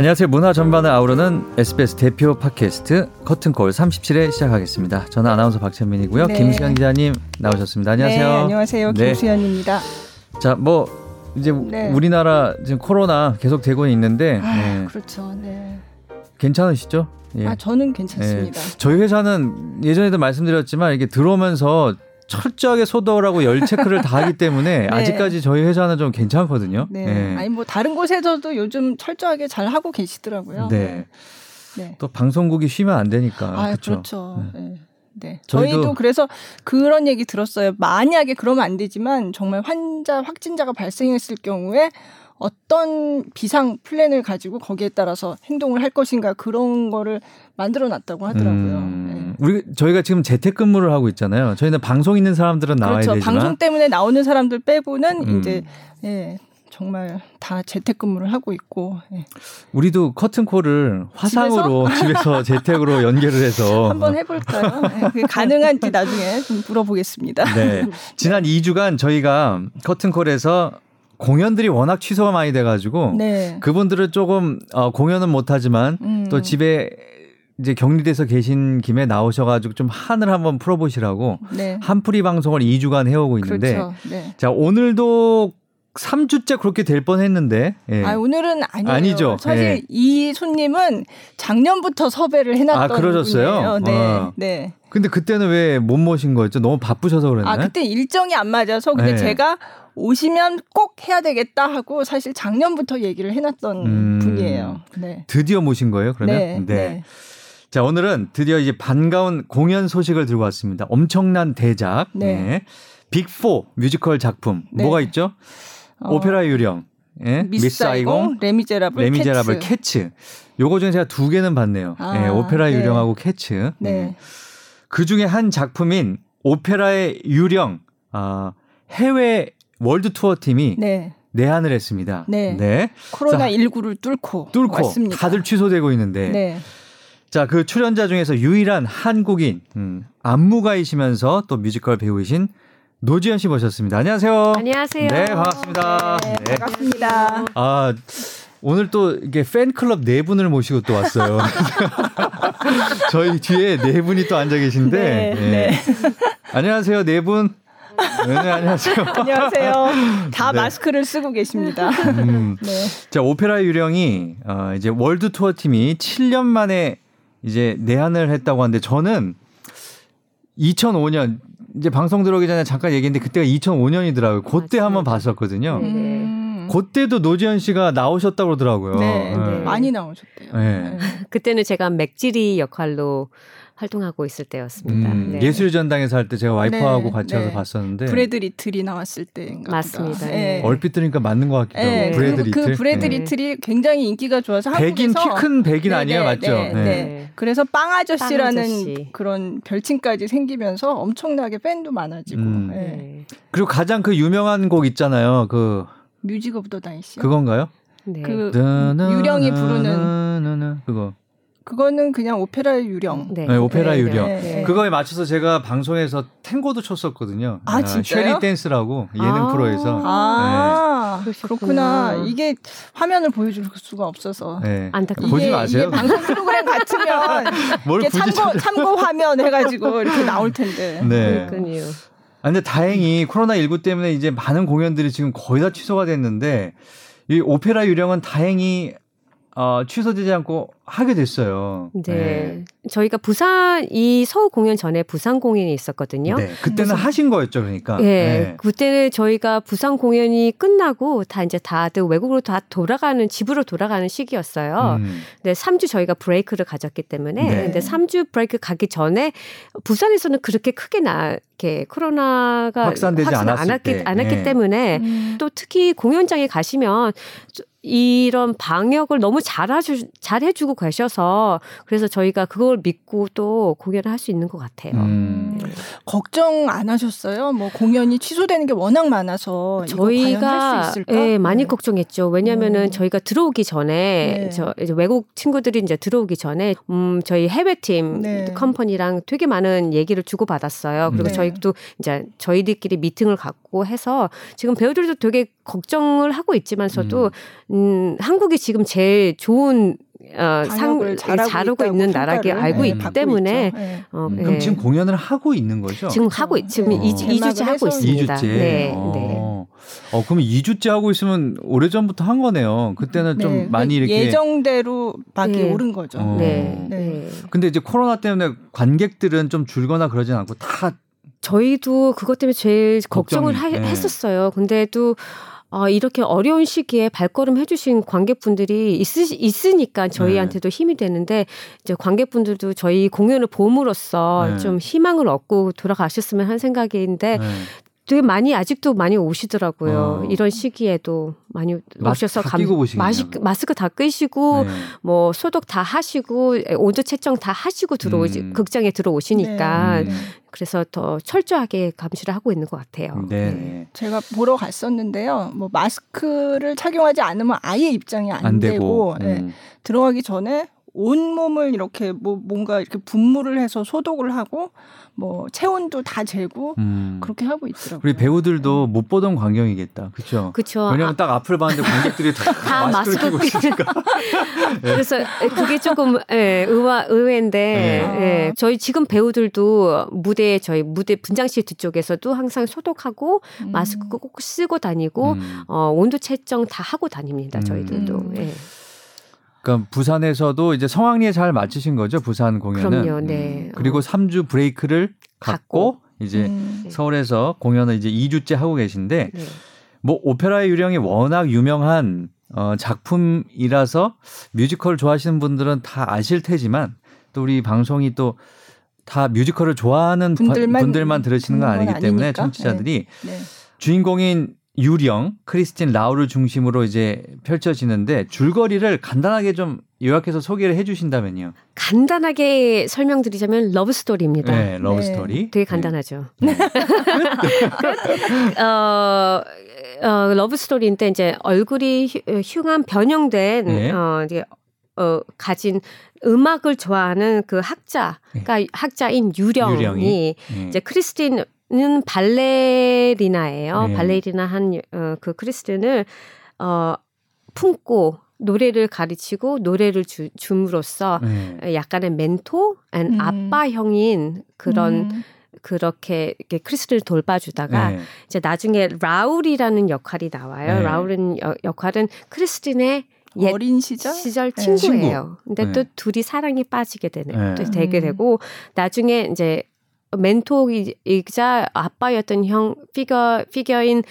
안녕하세요. 문화 전반을 아우르는 SBS 대표 팟캐스트 커튼콜 37회 시작하겠습니다. 저는 아나운서 박찬민이고요. 네. 김수현 기자님 나오셨습니다. 안녕하세요. 네, 안녕하세요. 네. 김수현입니다. 자, 뭐 이제 네. 우리나라 지금 코로나 계속 되고 있는데 아, 네. 그렇죠. 네. 괜찮으시죠? 예. 아, 저는 괜찮습니다. 예. 저희 회사는 예전에도 말씀드렸지만 이게 들어오면서 철저하게 하고 열 체크를 다 하기 때문에 네. 아직까지 저희 회사는 좀 괜찮거든요. 네. 네. 아니 뭐 다른 곳에서도 요즘 철저하게 잘 하고 계시더라고요. 네. 네. 또 방송국이 쉬면 안 되니까. 아, 그쵸? 그렇죠. 네. 네. 네. 저희도, 저희도 그래서 그런 얘기 들었어요. 만약에 그러면 안 되지만 정말 환자 확진자가 발생했을 경우에 어떤 비상 플랜을 가지고 거기에 따라서 행동을 할 것인가 그런 거를 만들어 놨다고 하더라고요. 음, 네. 우리 저희가 지금 재택근무를 하고 있잖아요. 저희는 방송 있는 사람들은 나와야 그렇죠. 되지만 방송 때문에 나오는 사람들 빼고는 음. 이제 예. 정말 다 재택근무를 하고 있고. 예. 우리도 커튼콜을 화상으로 집에서, 집에서 재택으로 연결을 해서 한번 해볼까요? 네, 가능한지 나중에 좀 물어보겠습니다. 네, 지난 2주간 저희가 커튼콜에서 공연들이 워낙 취소가 많이 돼가지고 네. 그분들은 조금 어, 공연은 못하지만 음. 또 집에 이제 격리돼서 계신 김에 나오셔가지고 좀 한을 한번 풀어보시라고 네. 한풀이 방송을 2주간 해오고 있는데 그렇죠. 네. 자 오늘도 3주째 그렇게 될 뻔했는데. 예. 아 오늘은 아니에요. 아니죠. 사실 예. 이 손님은 작년부터 섭외를 해놨던. 아 그러셨어요. 네. 어. 네. 근데 그때는 왜 못 모신 거였죠? 너무 바쁘셔서 그랬나요? 아 그때 일정이 안 맞아서 근데 네. 제가 오시면 꼭 해야 되겠다 하고 사실 작년부터 얘기를 해놨던 음, 분이에요. 네. 드디어 모신 거예요, 그러면? 네, 네. 네. 자, 오늘은 드디어 이제 반가운 공연 소식을 들고 왔습니다. 엄청난 대작. 네. 네. 빅4 뮤지컬 작품. 네. 뭐가 있죠? 어, 오페라 유령. 예? 미스 사이공, 레미제라블, 레미제라블 캐츠. 캐츠. 요거 중에 제가 두 개는 봤네요. 아, 예, 오페라 네. 유령하고 캐츠. 네. 예. 그 중에 한 작품인 오페라의 유령, 아, 해외 월드 투어 팀이 네. 내한을 했습니다. 네. 네. 코로나 19를 뚫고 뚫고 왔습니다. 다들 취소되고 있는데. 네. 자, 그 출연자 중에서 유일한 한국인 음, 안무가이시면서 또 뮤지컬 배우이신 노지현 씨 모셨습니다. 안녕하세요. 안녕하세요. 네, 반갑습니다. 네, 네. 반갑습니다. 아, 오늘 또 이게 팬클럽 네 분을 모시고 또 왔어요. 저희 뒤에 네 분이 또 앉아 계신데. 네. 네. 네. 안녕하세요, 네 분. 네, 네, 안녕하세요. 안녕하세요. 다 네. 마스크를 쓰고 계십니다. 음. 네. 자, 오페라 유령이 어, 이제 월드 투어 팀이 7년 만에 이제 내한을 했다고 하는데 저는 2005년 이제 방송 들어오기 전에 잠깐 얘기했는데 그때가 2005년이더라고요. 그때 한번 봤었거든요. 음. 그때도 노지현 씨가 나오셨다고 그러더라고요. 네, 네. 많이 나오셨대요. 네. 그때는 제가 맥 지리 역할로 활동하고 있을 때였습니다. 음, 네. 예술 전당에서 할 때 제가 와이프하고 네, 같이 와서 네. 봤었는데 브래드 리틀이 나왔을 때인가 맞습니다. 네. 얼핏 들으니까 맞는 것 같기도 하고 네. 브래드 그 리틀. 그 브래드 리틀이 굉장히 인기가 좋아서 백인 키 큰 백인 아니에요, 맞죠? 네. 그래서 빵 아저씨라는 빵 아저씨. 그런 별칭까지 생기면서 엄청나게 팬도 많아지고. 음. 그리고 가장 그 유명한 곡 있잖아요. 그 Music of the Night. 그건가요? 네. 그 유령이 부르는 그거. 그거는 그냥 오페라 유령. 네, 네 오페라 네, 유령. 네, 네. 그거에 맞춰서 제가 방송에서 탱고도 췄었거든요. 아, 진짜요? Shall We Dance라고 예능 아~ 프로에서. 아, 네. 그렇구나. 이게 화면을 보여줄 수가 없어서. 네. 안타깝 보지 마세요. 이게 방송 프로그램 같으면 뭘 참고 참고 화면 해가지고 이렇게 나올 텐데. 네. 그렇군요. 아, 근데 다행히 코로나 19 때문에 이제 많은 공연들이 지금 거의 다 취소가 됐는데 이 오페라 유령은 다행히 어, 취소되지 않고 하게 됐어요. 네. 네. 저희가 부산 이 서울 공연 전에 부산 공연이 있었거든요. 네. 그때는 하신 거였죠, 그러니까. 네. 네. 그때는 저희가 부산 공연이 끝나고 다 이제 다들 외국으로 다 돌아가는 집으로 돌아가는 시기였어요. 음. 네, 3주 저희가 브레이크를 가졌기 때문에 네. 근데 3주 브레이크 가기 전에 부산에서는 그렇게 크게 나 이렇게 코로나가 확산되지 않았기, 않았기 네. 때문에 음. 또 특히 공연장에 가시면 이런 방역을 너무 잘하주, 잘해주고 계셔서 그래서 저희가 그걸 믿고 또 공연을 할 수 있는 것 같아요. 음. 네. 걱정 안 하셨어요? 뭐 공연이 취소되는 게 워낙 많아서 저희가 예, 많이 네. 걱정했죠. 왜냐하면은 음. 저희가 들어오기 전에 네. 저 이제 외국 친구들이 이제 들어오기 전에 음 저희 해외팀 네. 컴퍼니랑 되게 많은 얘기를 주고 받았어요. 그리고 네. 저희도 이제 저희들끼리 미팅을 갖고 해서 지금 배우들도 되게 걱정을 하고 있지만서도 음. 음, 한국이 지금 제일 좋은 어, 상 잘하고, 잘하고 있는 나라기 알고 네, 있기 때문에 네. 어, 음, 그럼 네. 지금 공연을 하고 있는 거죠? 지금 그렇죠. 하고 지금 어. 2 주째 하고 있습니다. 2주째. 네. 어. 네. 어 그럼 2주째 하고 있으면 오래 전부터 한 거네요. 그때는 좀 네. 많이 이렇게 예정대로 막이 네. 오른 거죠. 어. 네. 네. 근데 이제 코로나 때문에 관객들은 좀 줄거나 그러진 않고 다 저희도 그것 때문에 제일 걱정을 하, 했었어요. 근데 또 어, 이렇게 어려운 시기에 발걸음 해주신 관객분들이 있으, 있으니까 저희한테도 네. 힘이 되는데 이제 관객분들도 저희 공연을 봄으로써 네. 좀 희망을 얻고 돌아가셨으면 한 생각인데 네. 되게 많이 아직도 많이 오시더라고요. 어. 이런 시기에도 많이 오셔서 감, 마시, 마스크 다 끄시고 네. 뭐 소독 다 하시고 온도 채정 다 하시고 들어오지 음. 극장에 들어오시니까 네. 그래서 더 철저하게 감시를 하고 있는 것 같아요. 네. 네. 제가 보러 갔었는데요. 뭐 마스크를 착용하지 않으면 아예 입장이 안, 안 되고, 되고 네. 음. 들어가기 전에 온 몸을 이렇게 뭐 뭔가 이렇게 분무를 해서 소독을 하고 뭐 체온도 다 재고 음. 그렇게 하고 있더라고요. 우리 배우들도 못 보던 광경이겠다. 그렇죠? 그렇죠. 왜냐면 아. 딱 앞을 봤는데 관객들이 다, 다 마스크를 끼고 있으니까. 네. 그래서 그게 조금 예, 의와 의외인데 네. 예, 저희 지금 배우들도 무대 저희 무대 분장실 뒤쪽에서도 항상 소독하고 음. 마스크 꼭 쓰고 다니고 음. 어, 온도 채정 다 하고 다닙니다. 저희들도. 음. 예. 그러니까 부산에서도 이제 성황리에 잘 맞추신 거죠 부산 공연은. 그럼요, 네. 음. 그리고 3주 브레이크를 갖고, 갖고. 이제 음. 서울에서 공연을 이제 2주째 하고 계신데 네. 뭐 오페라의 유령이 워낙 유명한 어, 작품이라서 뮤지컬 좋아하시는 분들은 다 아실 테지만 또 우리 방송이 또 다 뮤지컬을 좋아하는 분들만, 분들만 들으시는 건 아니기 때문에 아니니까? 청취자들이 네. 네. 주인공인 유령, 크리스틴, 라울을 중심으로 이제 펼쳐지는데 줄거리를 간단하게 좀 요약해서 소개를 해주신다면요. 간단하게 설명드리자면 러브 스토리입니다. 네, 러브 스토리. 네. 되게 간단하죠. 네. 어, 어, 러브 스토리인데 이제 얼굴이 흉한 변형된 네. 어, 이제 어, 가진 음악을 좋아하는 그 학자, 그러니까 네. 학자인 유령이, 유령이? 네. 이제 크리스틴 는 발레리나예요. 네. 발레리나인 그 어, 크리스틴을 어 품고 노래를 가르치고 노래를 주, 줌으로써 네. 약간의 멘토, and 음. 아빠 형인 그런 음. 그렇게 이렇게 크리스를 돌봐주다가 네. 이제 나중에 라울이라는 역할이 나와요. 네. 라울은 여, 역할은 크리스틴의 옛 어린 시절 시절 네. 친구예요. 친구. 근데 네. 또 둘이 사랑에 빠지게 되는 네. 되게 되고 나중에 이제 멘토이자 아빠였던 형 피겨 피겨인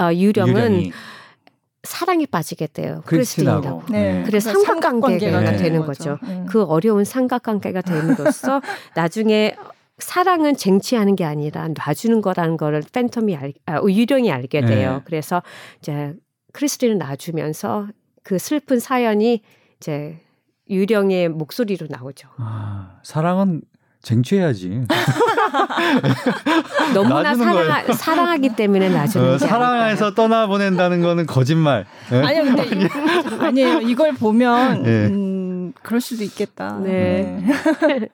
어, 유령은 유령이. 사랑에 빠지게 돼요. 크리스틴하고. 네. 그래서 삼각관계가 네. 되는 거죠. 네. 그 어려운 삼각관계가 됨으로써 나중에 사랑은 쟁취하는 게 아니라 놔주는 거라는 거를 팬텀이 알, 아, 유령이 알게 돼요. 네. 그래서 이제 크리스틴을 놔주면서 그 슬픈 사연이 이제 유령의 목소리로 나오죠. 아, 사랑은 쟁취해야지. 너무나 사랑, 사랑하기 때문에 놔주는 어, 사랑해서 떠나보낸다는 거는 거짓말. 네? 아니요, 근데 아니에요. 이걸 보면 네. 음, 그럴 수도 있겠다. 네. 네.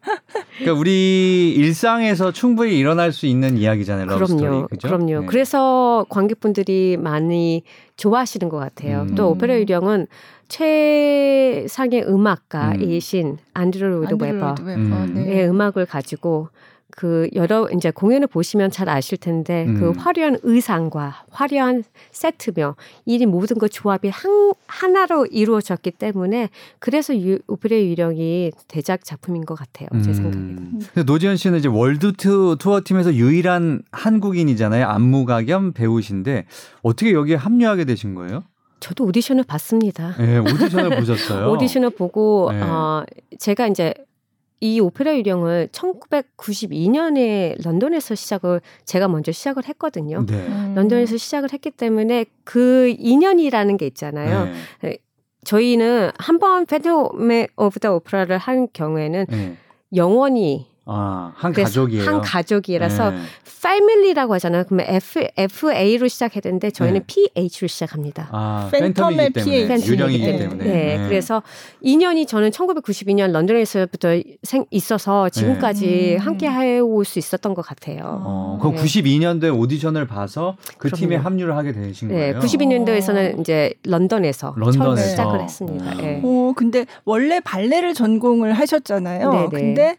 그러니까 우리 일상에서 충분히 일어날 수 있는 이야기잖아요. 그럼요. 스토리, 그죠? 그럼요. 네. 그래서 관객분들이 많이 좋아하시는 것 같아요. 음. 또 오페라 유령은 최상의 음악가이신 음. 앤드루 로이드 웨버의 음. 네. 음악을 가지고 그 여러 이제 공연을 보시면 잘 아실 텐데 그 음. 그 화려한 의상과 화려한 세트며 이 모든 것 조합이 한, 하나로 이루어졌기 때문에 그래서 유, 오페라 유령이 대작 작품인 것 같아요 제 음. 생각에는. 노지현 씨는 이제 월드 투, 투어 팀에서 유일한 한국인이잖아요 안무가 겸 배우신데 어떻게 여기에 합류하게 되신 거예요? 저도 오디션을 봤습니다. 네, 오디션을 보셨어요? 오디션을 보고 네. 어 제가 이제 이 오페라 유령을 1992년에 런던에서 시작을 제가 먼저 시작을 했거든요. 네. 음. 런던에서 시작을 했기 때문에 그 인연이라는 게 있잖아요. 네. 저희는 한번 Phantom of the Opera를 한 경우에는 네. 영원히 아, 한 가족이에요. 한 가족이라서 네. family라고 하잖아요. 그러면 F F A로 시작해야 되는데 저희는 네. P H로 시작합니다. 아, Phantom의 P H 유령이기 네. 때문에. 네. 네. 그래서 인연이 저는 1992년 런던에서부터 생, 있어서 지금까지 네. 함께 해올 수 있었던 것 같아요. 어, 그럼 92년도에 오디션을 봐서 그 그럼요. 팀에 합류를 하게 되신 거예요? 네, 92년도에서는 이제 런던에서, 런던에서. 시작을 했습니다. 어. 네. 오, 근데 원래 발레를 전공을 하셨잖아요. 네네. 근데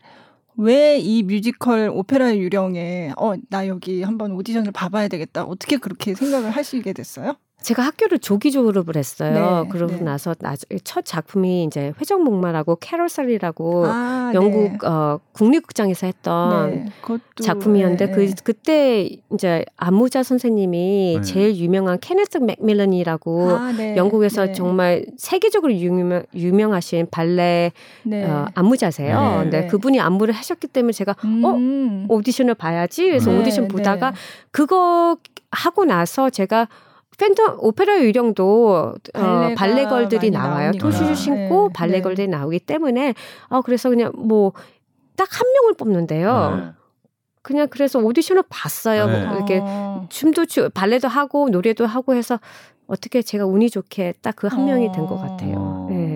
왜 이 뮤지컬 오페라 유령에 어 나 여기 한번 오디션을 봐봐야 되겠다 어떻게 그렇게 생각을 하시게 됐어요? 제가 학교를 조기 졸업을 했어요. 네, 그러고 네. 나서 나중 첫 작품이 이제 회전목마라고 Carousel이라고 아, 영국 네. 어, 국립극장에서 했던 네, 작품이었는데 그 네. 그때 이제 안무자 선생님이 네. 제일 유명한 케네스 맥밀런이라고 아, 영국에서 정말 세계적으로 유명 유명하신 발레 어, 안무자세요. 근데 그분이 안무를 하셨기 때문에 제가 어, 음. 어 오디션을 봐야지. 그래서 오디션 보다가 그거 하고 나서 제가 팬텀 오페라 유령도 어, ballet girl들이 나와요. 토슈즈 신고 네. ballet girl들이 네. 나오기 때문에 어 그래서 그냥 뭐 딱 한 명을 뽑는데요. 네. 그냥 그래서 오디션을 봤어요. 네. 이렇게 어. 춤도 추 발레도 하고 노래도 하고 해서 어떻게 제가 운이 좋게 딱 그 한 명이 된 것 같아요. 어. 네.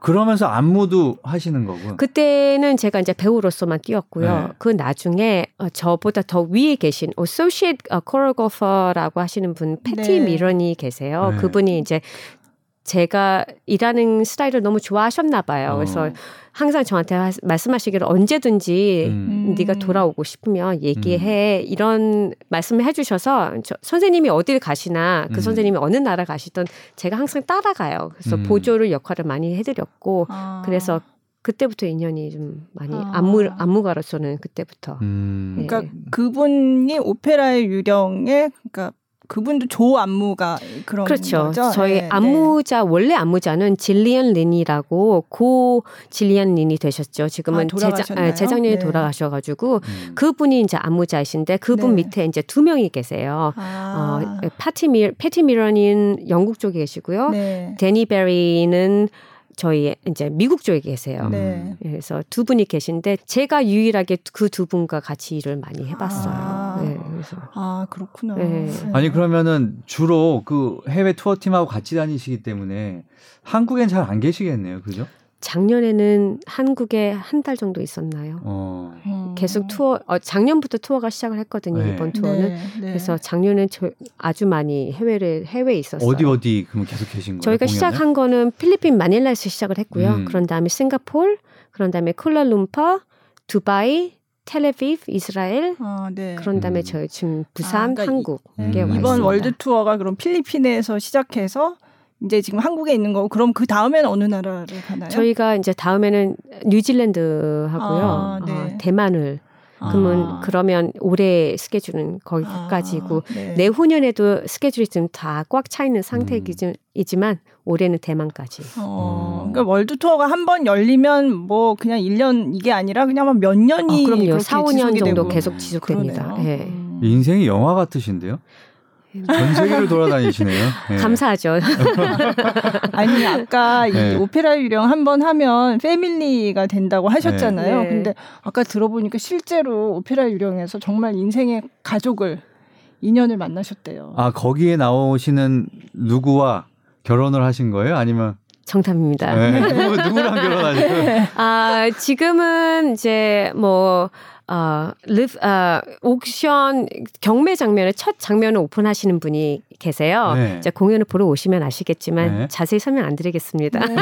그러면서 안무도 하시는 거고. 그때는 제가 이제 배우로서만 뛰었고요. 네. 그 나중에 어, 저보다 더 위에 계신 associate choreographer라고 하시는 분 패티 네. 미런이 계세요. 네. 그분이 이제 제가 일하는 스타일을 너무 좋아하셨나 봐요. 어. 그래서 항상 저한테 하, 말씀하시기를 언제든지 음. 네가 돌아오고 싶으면 얘기해 음. 이런 말씀을 해주셔서 저, 선생님이 어딜 가시나 그 음. 선생님이 어느 나라 가시던 제가 항상 따라가요. 그래서 음. 보조를 역할을 많이 해드렸고 아. 그래서 그때부터 인연이 좀 많이 아. 안무 안무가로서는 그때부터. 음. 네. 그러니까 그분이 오페라의 유령에 그러니까 그분도 조 안무가 그런 그렇죠. 거죠? 저희 네, 안무자 네. 원래 안무자는 질리언 린이라고 고 질리언 린이 되셨죠. 지금은 아, 재작, 아, 재작년에 네. 돌아가셔가지고 음. 그분이 이제 안무자이신데 그분 네. 밑에 이제 두 명이 계세요. 아. 어, 파티 미 패티 미런인 영국 쪽에 계시고요. 네. 데니 베리는 저희 이제 미국 쪽에 계세요. 네. 그래서 두 분이 계신데 제가 유일하게 그 두 분과 같이 일을 많이 해봤어요. 아, 네, 그래서. 아 그렇구나. 네. 아니 그러면은 주로 그 해외 투어 팀하고 같이 다니시기 때문에 한국엔 잘 안 계시겠네요, 그죠? 작년에는 한국에 한 달 정도 있었나요? 어. 음. 계속 투어 어, 작년부터 투어가 시작을 했거든요. 네. 이번 투어는 네, 네. 그래서 작년에 저, 아주 많이 해외를 해외에 있었어요. 어디 어디 그럼 계속 계신 거예요? 저희가 공연을? 시작한 거는 필리핀 마닐라에서 시작을 했고요. 음. 그런 다음에 싱가폴, 그런 다음에 콜라룸파, 두바이, 텔아비브, 이스라엘, 아, 네. 그런 다음에 음. 저희 지금 부산, 아, 그러니까 한국 이, 게 음. 이번 월드 투어가 그럼 필리핀에서 시작해서 이제 지금 한국에 있는 거고 그럼 그 다음에는 어느 나라를 가나요? 저희가 이제 다음에는 뉴질랜드 하고요. 아, 네. 어, 대만을 그러면 아. 그러면 올해 스케줄은 거기까지고 아, 네. 내후년에도 스케줄이 지금 다 꽉 차 있는 상태이지만 음. 올해는 대만까지. 어, 음. 그러니까 월드 투어가 한 번 열리면 뭐 그냥 1년 이게 아니라 그냥 몇 년이 어, 그럼요. 4, 5년 정도 되고. 계속 지속됩니다. 네. 음. 인생이 영화 같으신데요? 전 세계를 돌아다니시네요. 네. 감사하죠. 아니 아까 네. 이 오페라 유령 한 번 하면 패밀리가 된다고 하셨잖아요. 네. 근데 아까 들어보니까 실제로 오페라 유령에서 정말 인생의 가족을 인연을 만나셨대요. 아 거기에 나오시는 누구와 결혼을 하신 거예요? 아니면 정답입니다. 네. 누구, 누구랑 결혼하셨어요? 아 지금은 이제 뭐 어, 리브, 어, auction 경매 장면의 첫 장면을 오픈하시는 분이 계세요. 네. 이제 공연을 보러 오시면 아시겠지만 네. 자세히 설명 안 드리겠습니다. 네.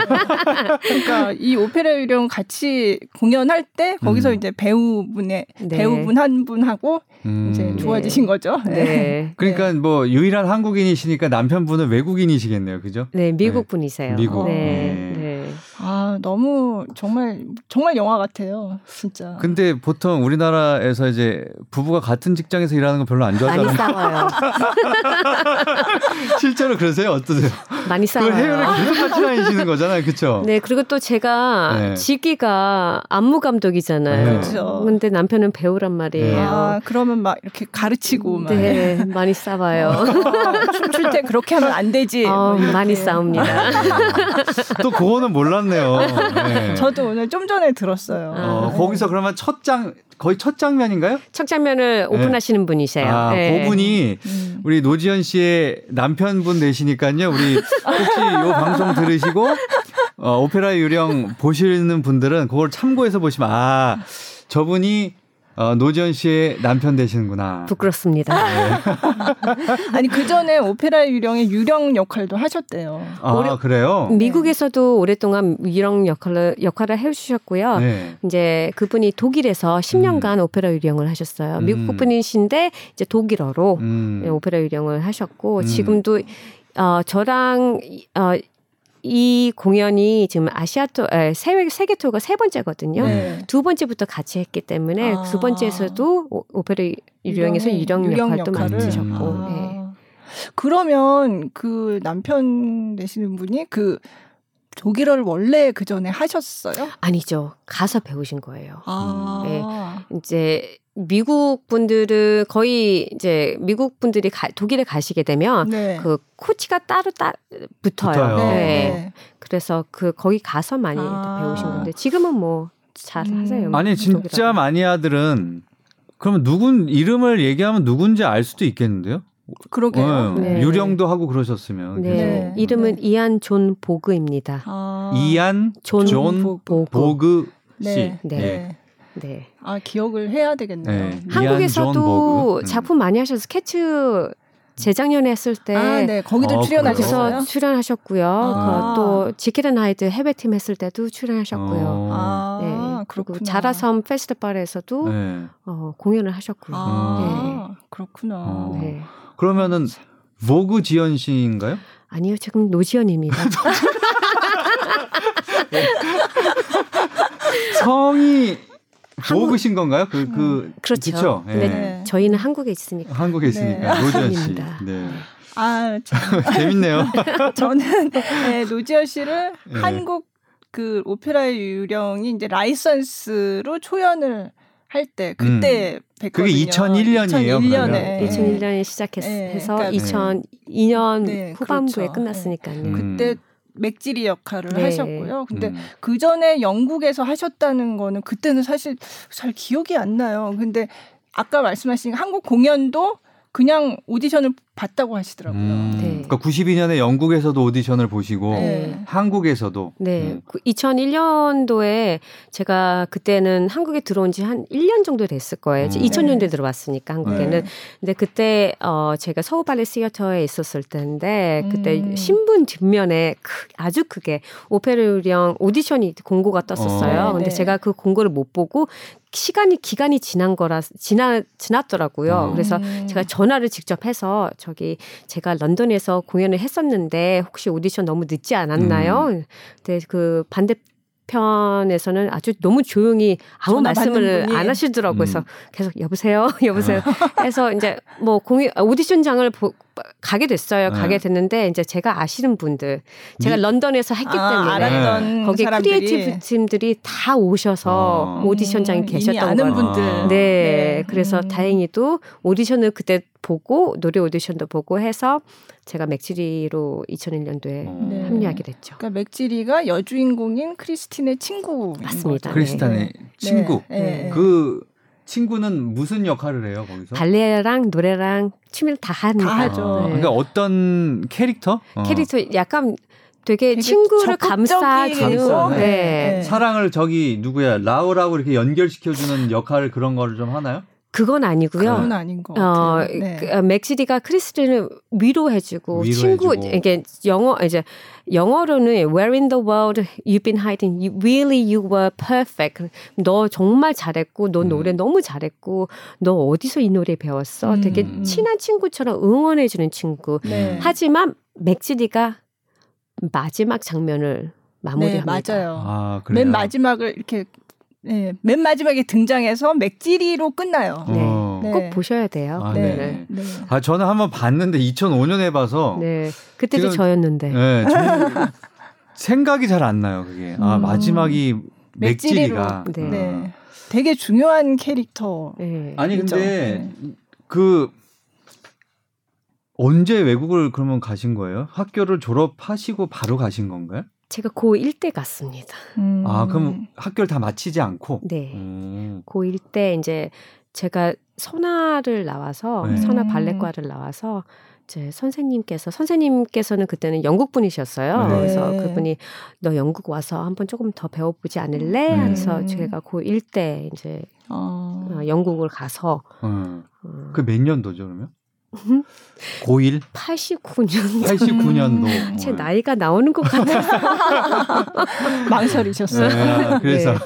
그러니까 이 오페라 유령 같이 공연할 때 거기서 음. 이제 배우분의 네. 배우분 한 분하고 음. 이제 좋아지신 거죠. 네. 네. 그러니까 뭐 유일한 한국인이시니까 남편분은 외국인이시겠네요, 그죠? 네, 미국 분이세요. 미국. 네. 아 너무 정말 정말 영화 같아요, 진짜. 근데 보통 우리나라에서 이제 부부가 같은 직장에서 일하는 건 별로 안 좋아하잖아요. 많이 싸워요. 실제로 그러세요? 어떠세요? 많이 싸워요. 그 해외를 계속 같이 다니시는 거잖아요, 그렇죠? 네, 그리고 또 제가 네. 직위가 안무 감독이잖아요. 네. 그렇죠. 근데 남편은 배우란 말이에요. 네. 아, 그러면 막 이렇게 가르치고 막. 네, 많이 싸워요. 어, 춤출 때 그렇게 하면 안 되지. 어, 많이 싸웁니다. 또 그거는 몰랐네. 하셨네요. 네. 저도 오늘 좀 전에 들었어요. 어, 네. 거기서 그러면 첫 장 거의 첫 장면인가요? 첫 장면을 네. 오픈하시는 분이세요. 아, 네. 그분이 음. 우리 노지현 씨의 남편분 되시니까요. 우리 혹시 이 방송 들으시고 어, 오페라 유령 보시는 분들은 그걸 참고해서 보시면 아 저분이 어, 노지현 씨의 남편 되시는구나. 부끄럽습니다. 네. 아니 그 전에 오페라 유령의 유령 역할도 하셨대요. 아 오래, 그래요? 미국에서도 오랫동안 유령 역할을 역할을 해주셨고요. 네. 이제 그분이 독일에서 10년간 음. 오페라 유령을 하셨어요. 음. 미국 분이신데 이제 독일어로 음. 오페라 유령을 하셨고 음. 지금도 어 저랑 어 이 공연이 지금 아시아 투 에, 세계 세계 투어가 세 번째거든요. 네. 두 번째부터 같이 했기 때문에 아. 두 번째에서도 오, 페라 유령에서 유령, 유령 역할도 맡으셨고. 아. 네. 그러면 그 남편 되시는 분이 그 독일어를 원래 그 전에 하셨어요? 아니죠. 가서 배우신 거예요. 아. 네. 이제 미국 분들은 거의 이제 미국 분들이 가, 독일에 가시게 되면 네. 그 코치가 따로 따 붙어요. 붙어요. 네. 네. 그래서 그 거기 가서 많이 아. 배우신 건데 지금은 뭐 잘 하세요. 음. 아니 진짜 독일어. 마니아들은 그러면 누군 이름을 얘기하면 누군지 알 수도 있겠는데요? 그러게요. 네. 네. 유령도 하고 그러셨으면. 네. 네. 이름은 이안 존 보그입니다. 아. 이안 존, 존 보그. 보그 씨. 네. 네. 네. 아 기억을 해야 되겠네요. 네. 한국에서도 음. 작품 많이 하셔서 스케치 재작년에 했을 때 아, 네. 거기도 어, 출연하셔서 출연하셨고요. 아. 또 지킬 앤 하이드 해외팀 했을 때도 출연하셨고요. 어. 아, 네. 그리고 자라섬 페스티벌에서도 네. 어, 공연을 하셨고요. 아, 네. 그렇구나. 어. 네. 그러면은 보그 지연 씨인가요? 아니요, 지금 노지연입니다. 성이 보그신 건가요? 그, 그. 음, 그렇죠. 그쵸? 네. 네. 저희는 한국에 있으니까. 한국에 있으니까. 네. 노지현 씨. 네. 아, 재밌네요. 저는 네, 노지현 씨를 네. 한국 그 오페라의 유령이 이제 라이선스로 초연을 할 때 그때 음. 뵀거든요. 그게 2001년이에요. 2001년에 네. 2001년에 시작해서 네. 그러니까 2002년 후반부에 그렇죠. 끝났으니까요. 음. 그때 맥지리 역할을 네. 하셨고요. 근데 음. 그 전에 영국에서 하셨다는 거는 그때는 사실 잘 기억이 안 나요. 근데 아까 말씀하신 한국 공연도 그냥 오디션을 봤다고 하시더라고요. 음, 네. 그러니까 92년에 영국에서도 오디션을 보시고 네. 한국에서도 네. 음. 2001년도에 그 제가 그때는 한국에 들어온 지 한 1년 정도 됐을 거예요. 음. 2000년대 들어왔으니까 한국에는. 네. 근데 그때 어 제가 서울 발레 시어터에 있었을 때인데 그때 음. 신문 뒷면에 크, 아주 크게 오페르령 오디션이 공고가 떴었어요. 어. 근데 네. 제가 그 공고를 못 보고 시간이 기간이 지난 거라 지나 지났더라고요. 음. 그래서 제가 전화를 직접 해서 저기 제가 런던에서 공연을 했었는데 혹시 오디션 너무 늦지 않았나요? 음. 근데 그 반대 편에서는 아주 너무 조용히 아무 말씀을 안 하시더라고요. 그래서 음. 계속 여보세요, 여보세요. 해서 이제 뭐 공연 오디션장을 보, 가게 됐어요. 네. 가게 됐는데 이제 제가 아시는 분들 제가 미... 런던에서 했기 아, 때문에 알았던 거기 사람들이. creative 팀들이 다 오셔서 어. 오디션장에 음, 계셨던 거예요. 분들. 네. 네. 그래서 음. 다행히도 오디션을 그때 보고 노래 오디션도 보고 해서 제가 맥지리로 2001년도에 어. 네. 합류하게 됐죠. 그러니까 맥지리가 여주인공인 크리스틴의 친구 맞습니다. 크리스틴의 네. 친구. 네. 그 친구는 무슨 역할을 해요 거기서? 발레랑 노래랑 춤을 다 합니다. 다 하죠. 아, 그러니까 어떤 캐릭터? 어. 캐릭터 약간 되게, 되게 친구를 감싸주는 네. 네. 사랑을 저기 누구야 라우라고 이렇게 연결시켜주는 역할 그런 거를 좀 하나요? 그건 아니고요. 그건 아닌 것 같아요. 어, 네. 그, 어, 맥시디가 크리스틴을 위로해주고, 위로해주고 친구 이게 영어 이제 영어로는 Where in the world you've been hiding? You, really you were perfect. 너 정말 잘했고, 너 음. 노래 너무 잘했고, 너 어디서 이 노래 배웠어? 음. 되게 친한 친구처럼 응원해주는 친구. 네. 하지만 맥시디가 마지막 장면을 마무리합니다. 네, 맞아요. 아, 맨 마지막을 이렇게 네, 맨 마지막에 등장해서 맥지리로 끝나요. 네. 어. 네. 꼭 보셔야 돼요. 아, 네. 네. 네. 아 저는 한번 봤는데 2005년에 봐서 네. 그때도 저였는데. 네, 생각이 잘 안 나요, 그게. 아, 음. 마지막이 맥지리가. 네. 네. 되게 중요한 캐릭터. 네. 아니 근데 그 언제 외국을 그러면 가신 거예요? 학교를 졸업하시고 바로 가신 건가요? 제가 고1 때 갔습니다. 음. 아, 그럼 학교를 다 마치지 않고? 네. 음. 고1 때 이제 제가 선화를 나와서 네. 선화 발레과를 나와서 이제 선생님께서 선생님께서는 그때는 영국 분이셨어요. 네. 그래서 그분이 너 영국 와서 한번 조금 더 배워보지 않을래? 네. 그래서 제가 고1 때 이제 어. 어 영국을 가서 어. 어. 그몇 년도죠 그러면? 고1? 89년도. 89년도. 제 나이가 나오는 것 같아서. 망설이셨어요. 네, 그래서. 네.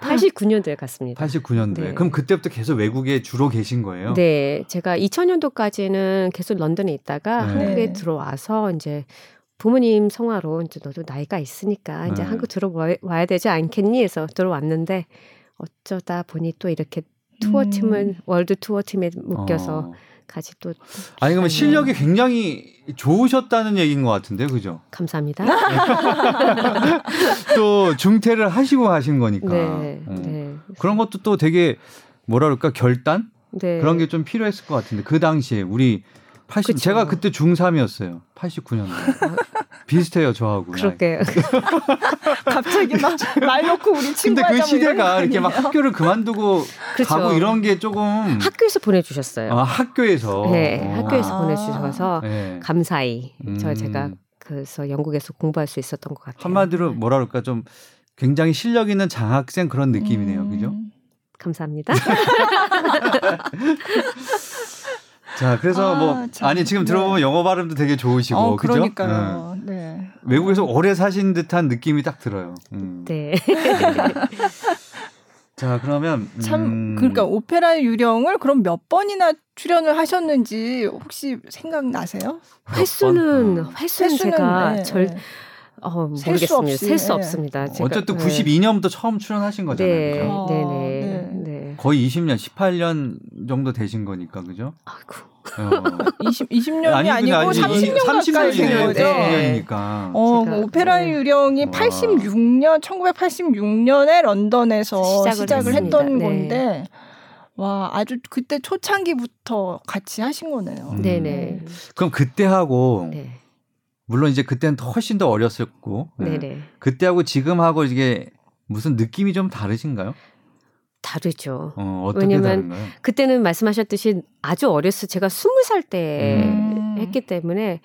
89년도에 갔습니다. 89년도에. 네. 그럼 그때부터 계속 외국에 주로 계신 거예요? 네. 제가 2000년도까지는 계속 런던에 있다가 네. 한국에 들어와서 이제 부모님 성화로 이제 너도 나이가 있으니까 이제 네. 한국 들어와야 되지 않겠니? 해서 들어왔는데 어쩌다 보니 또 이렇게 투어 팀은 음. 월드 투어 팀에 묶여서 어. 같이 또 아니 그러면 실력이 굉장히 좋으셨다는 얘기인 것 같은데 그죠? 감사합니다. 또 중퇴를 하시고 하신 거니까 네, 어. 네. 그런 것도 또 되게 뭐라 그럴까 결단 네. 그런 게 좀 필요했을 것 같은데 그 당시에 우리 80 그쵸. 제가 그때 중3이었어요. 89년도. 비슷해요, 저하고. 그렇게. 갑자기 막 말 놓고 우리 친구 근데 그 시대가 이렇게 막 학교를 그만두고 그렇죠. 가고 이런 게 조금 학교에서 보내주셨어요. 아, 학교에서. 네, 오. 학교에서 아. 보내주셔서 네. 감사히 음. 저 제가 그래서 영국에서 공부할 수 있었던 것 같아요. 한마디로 뭐라 그럴까 좀 굉장히 실력 있는 장학생 그런 느낌이네요, 음. 그죠? 감사합니다. 자, 그래서 뭐, 아, 뭐 참, 아니 지금 들어보면 네. 영어 발음도 되게 좋으시고 어, 그죠? 그러니까요. 네. 네. 외국에서 오래 사신 듯한 느낌이 딱 들어요. 음. 네. 자, 그러면 음... 참 그러니까 오페라 유령을 그럼 몇 번이나 출연을 하셨는지 혹시 생각나세요? 횟수는 어. 횟수는, 횟수는 제가 네, 절 네. 어, 모르겠습니다. 셀수 없습니다. 제가. 어쨌든 92년부터 처음 출연하신 거잖아요. 네, 그죠? 네, 네, 네. 거의 20년, 18년 정도 되신 거니까, 그죠? 아이고. 어. 20, 20년이 아니, 아니고 아니, 30년 30년 가까이 된 거죠. 네. 어, 뭐 오페라 네. 유령이 와. 86년, 1986년에 런던에서 시작을, 시작을 했던 네. 건데, 와, 아주 그때 초창기부터 같이 하신 거네요. 음. 네네. 그럼 그때 하고, 네. 물론 이제 그때는 훨씬 더 어렸었고, 네. 네네. 그때하고 지금 하고 이게 무슨 느낌이 좀 다르신가요? 다르죠. 어, 왜냐면 다른가요? 그때는 말씀하셨듯이 아주 어렸을 제가 스무 살때 음. 했기 때문에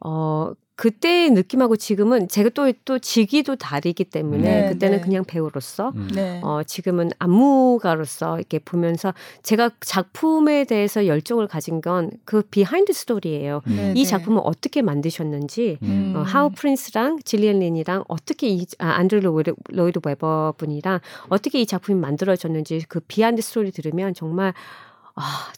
어 그때의 느낌하고 지금은 제가 또, 또 직위도 다르기 때문에 네, 그때는 네. 그냥 배우로서 음. 네. 어, 지금은 안무가로서 이렇게 보면서 제가 작품에 대해서 열정을 가진 건 그 behind story예요. 네, 이 네. 작품을 어떻게 만드셨는지 음. 어, 할 프린스랑 질리언 린이랑 어떻게 이 아, 앤드루 로이드, 로이드 웨버 분이랑 어떻게 이 작품이 만들어졌는지 그 behind story 들으면 정말 아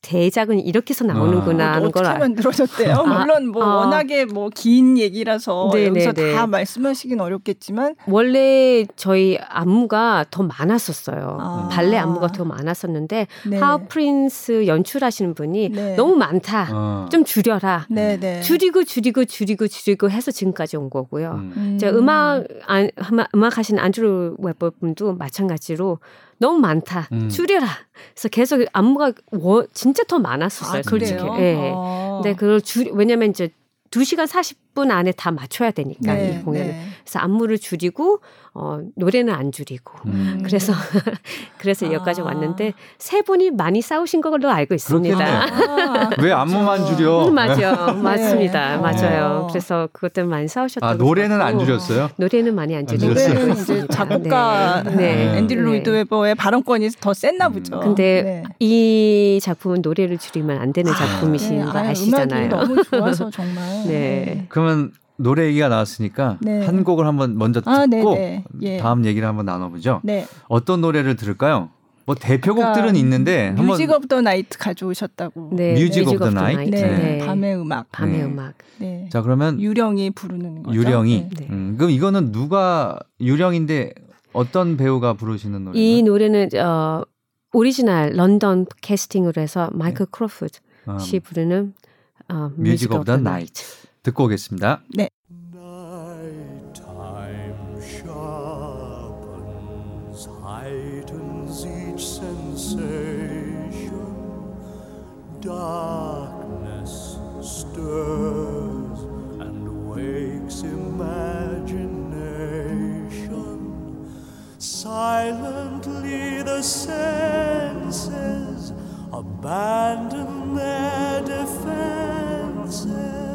대작은 이렇게 해서 나오는구나 아, 하는 걸 어떻게 만들어졌대요. 아, 물론 뭐 아, 워낙에 뭐 긴 얘기라서 네네네. 여기서 다 말씀하시긴 어렵겠지만 원래 저희 안무가 더 많았었어요. 아. 발레 안무가 더 많았었는데 네. 할 프린스 연출하시는 분이 네. 너무 많다. 어. 좀 줄여라. 네네. 줄이고 줄이고 줄이고 줄이고 해서 지금까지 온 거고요. 음. 제가 음악 안, 음악 하시는 안드루 웨버 분도 마찬가지로 너무 많다. 음. 줄여라. 그래서 계속 안무가 워, 진짜 더 많았었어요. 아, 솔직히. 예. 네. 아. 근데 그걸 줄 왜냐면 이제 2시간 40 분 안에 다 맞춰야 되니까 네, 이 공연을. 네. 그래서 안무를 줄이고 어 노래는 안 줄이고. 음. 그래서 그래서 아. 여기까지 왔는데 세 분이 많이 싸우신 걸로 알고 있습니다. 아, 왜 안무만 줄여? 음, 맞아요. 네. 맞습니다. 네. 맞아요. 그래서 그것 때문에 많이 싸우셨다고. 아, 노래는 안 줄였어요? 노래는 많이 안. 노래는 이제 작곡가 네. 네. 앤디 로이드 웨버의 발언권이 더 셌나 보죠. 음. 근데 이 작품은 노래를 줄이면 안 되는 아, 작품이신 아, 거 아시잖아요. 너무 좋아서 정말. 네. 그 러면 노래 얘기가 나왔으니까 네. 한 곡을 한번 먼저 아, 듣고 아, 예. 다음 얘기를 한번 나눠보죠. 네. 어떤 노래를 들을까요? 뭐 대표곡들은 있는데 Music of the Night 가져오셨다고. 네. Music of the Night. 네. 네. 밤의 음악. 밤의 음악. 네. 자 그러면 유령이 부르는 거죠. 유령이. 네. 음, 그럼 이거는 누가 유령인데 어떤 배우가 부르시는 노래? 이 노래는 어, 오리지널 런던 캐스팅으로 해서 마이클 크로포드 음. 씨 부르는 어, Music of the Night. 듣고 오겠습니다. 네. darkness stirs and wakes imagination. Silently, the senses abandon their defenses.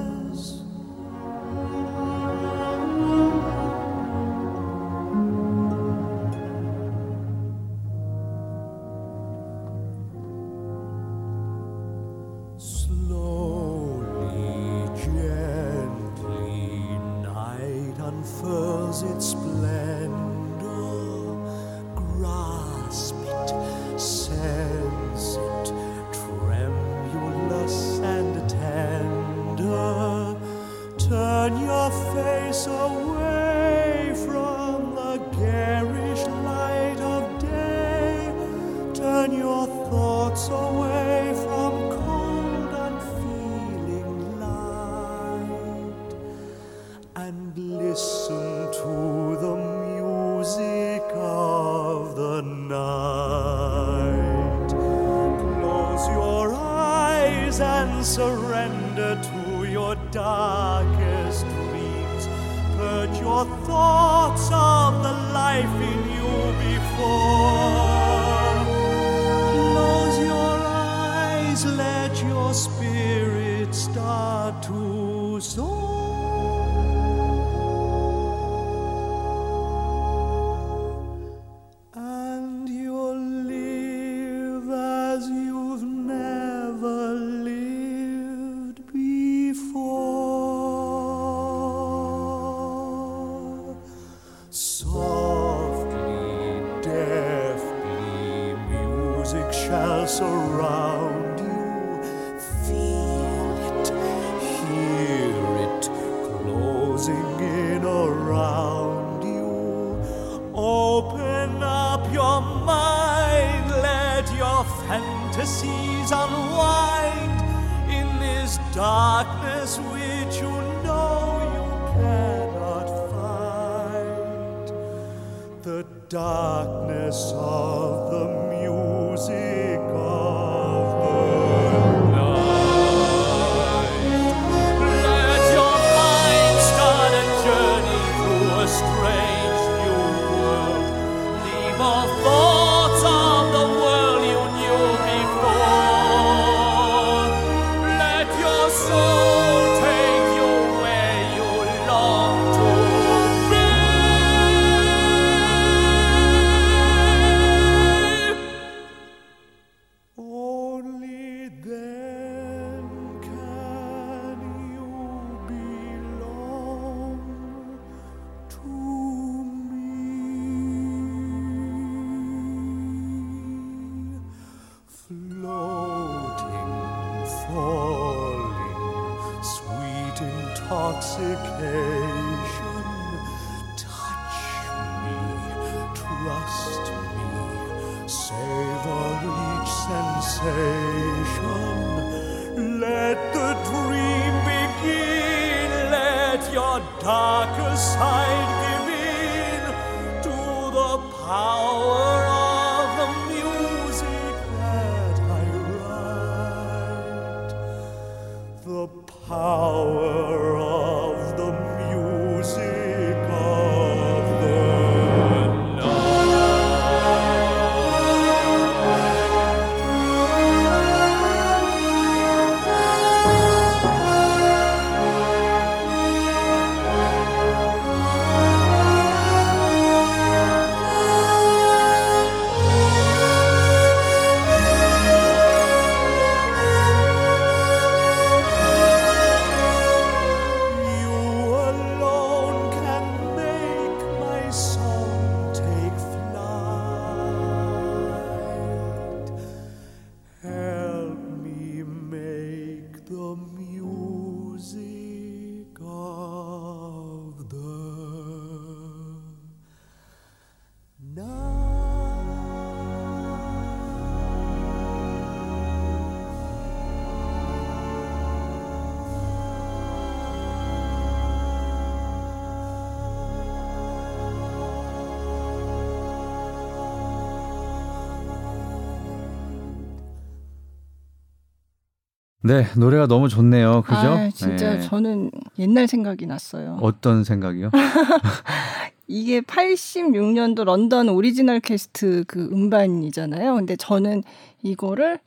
네, 노래가 너무 좋네요. 그죠? 아, 진짜 네. 저는 옛날 생각이 났어요. 어떤 생각이요? 이게 86년도 런던 오리지널 캐스트 그 음반이잖아요. 근데 저는 이거를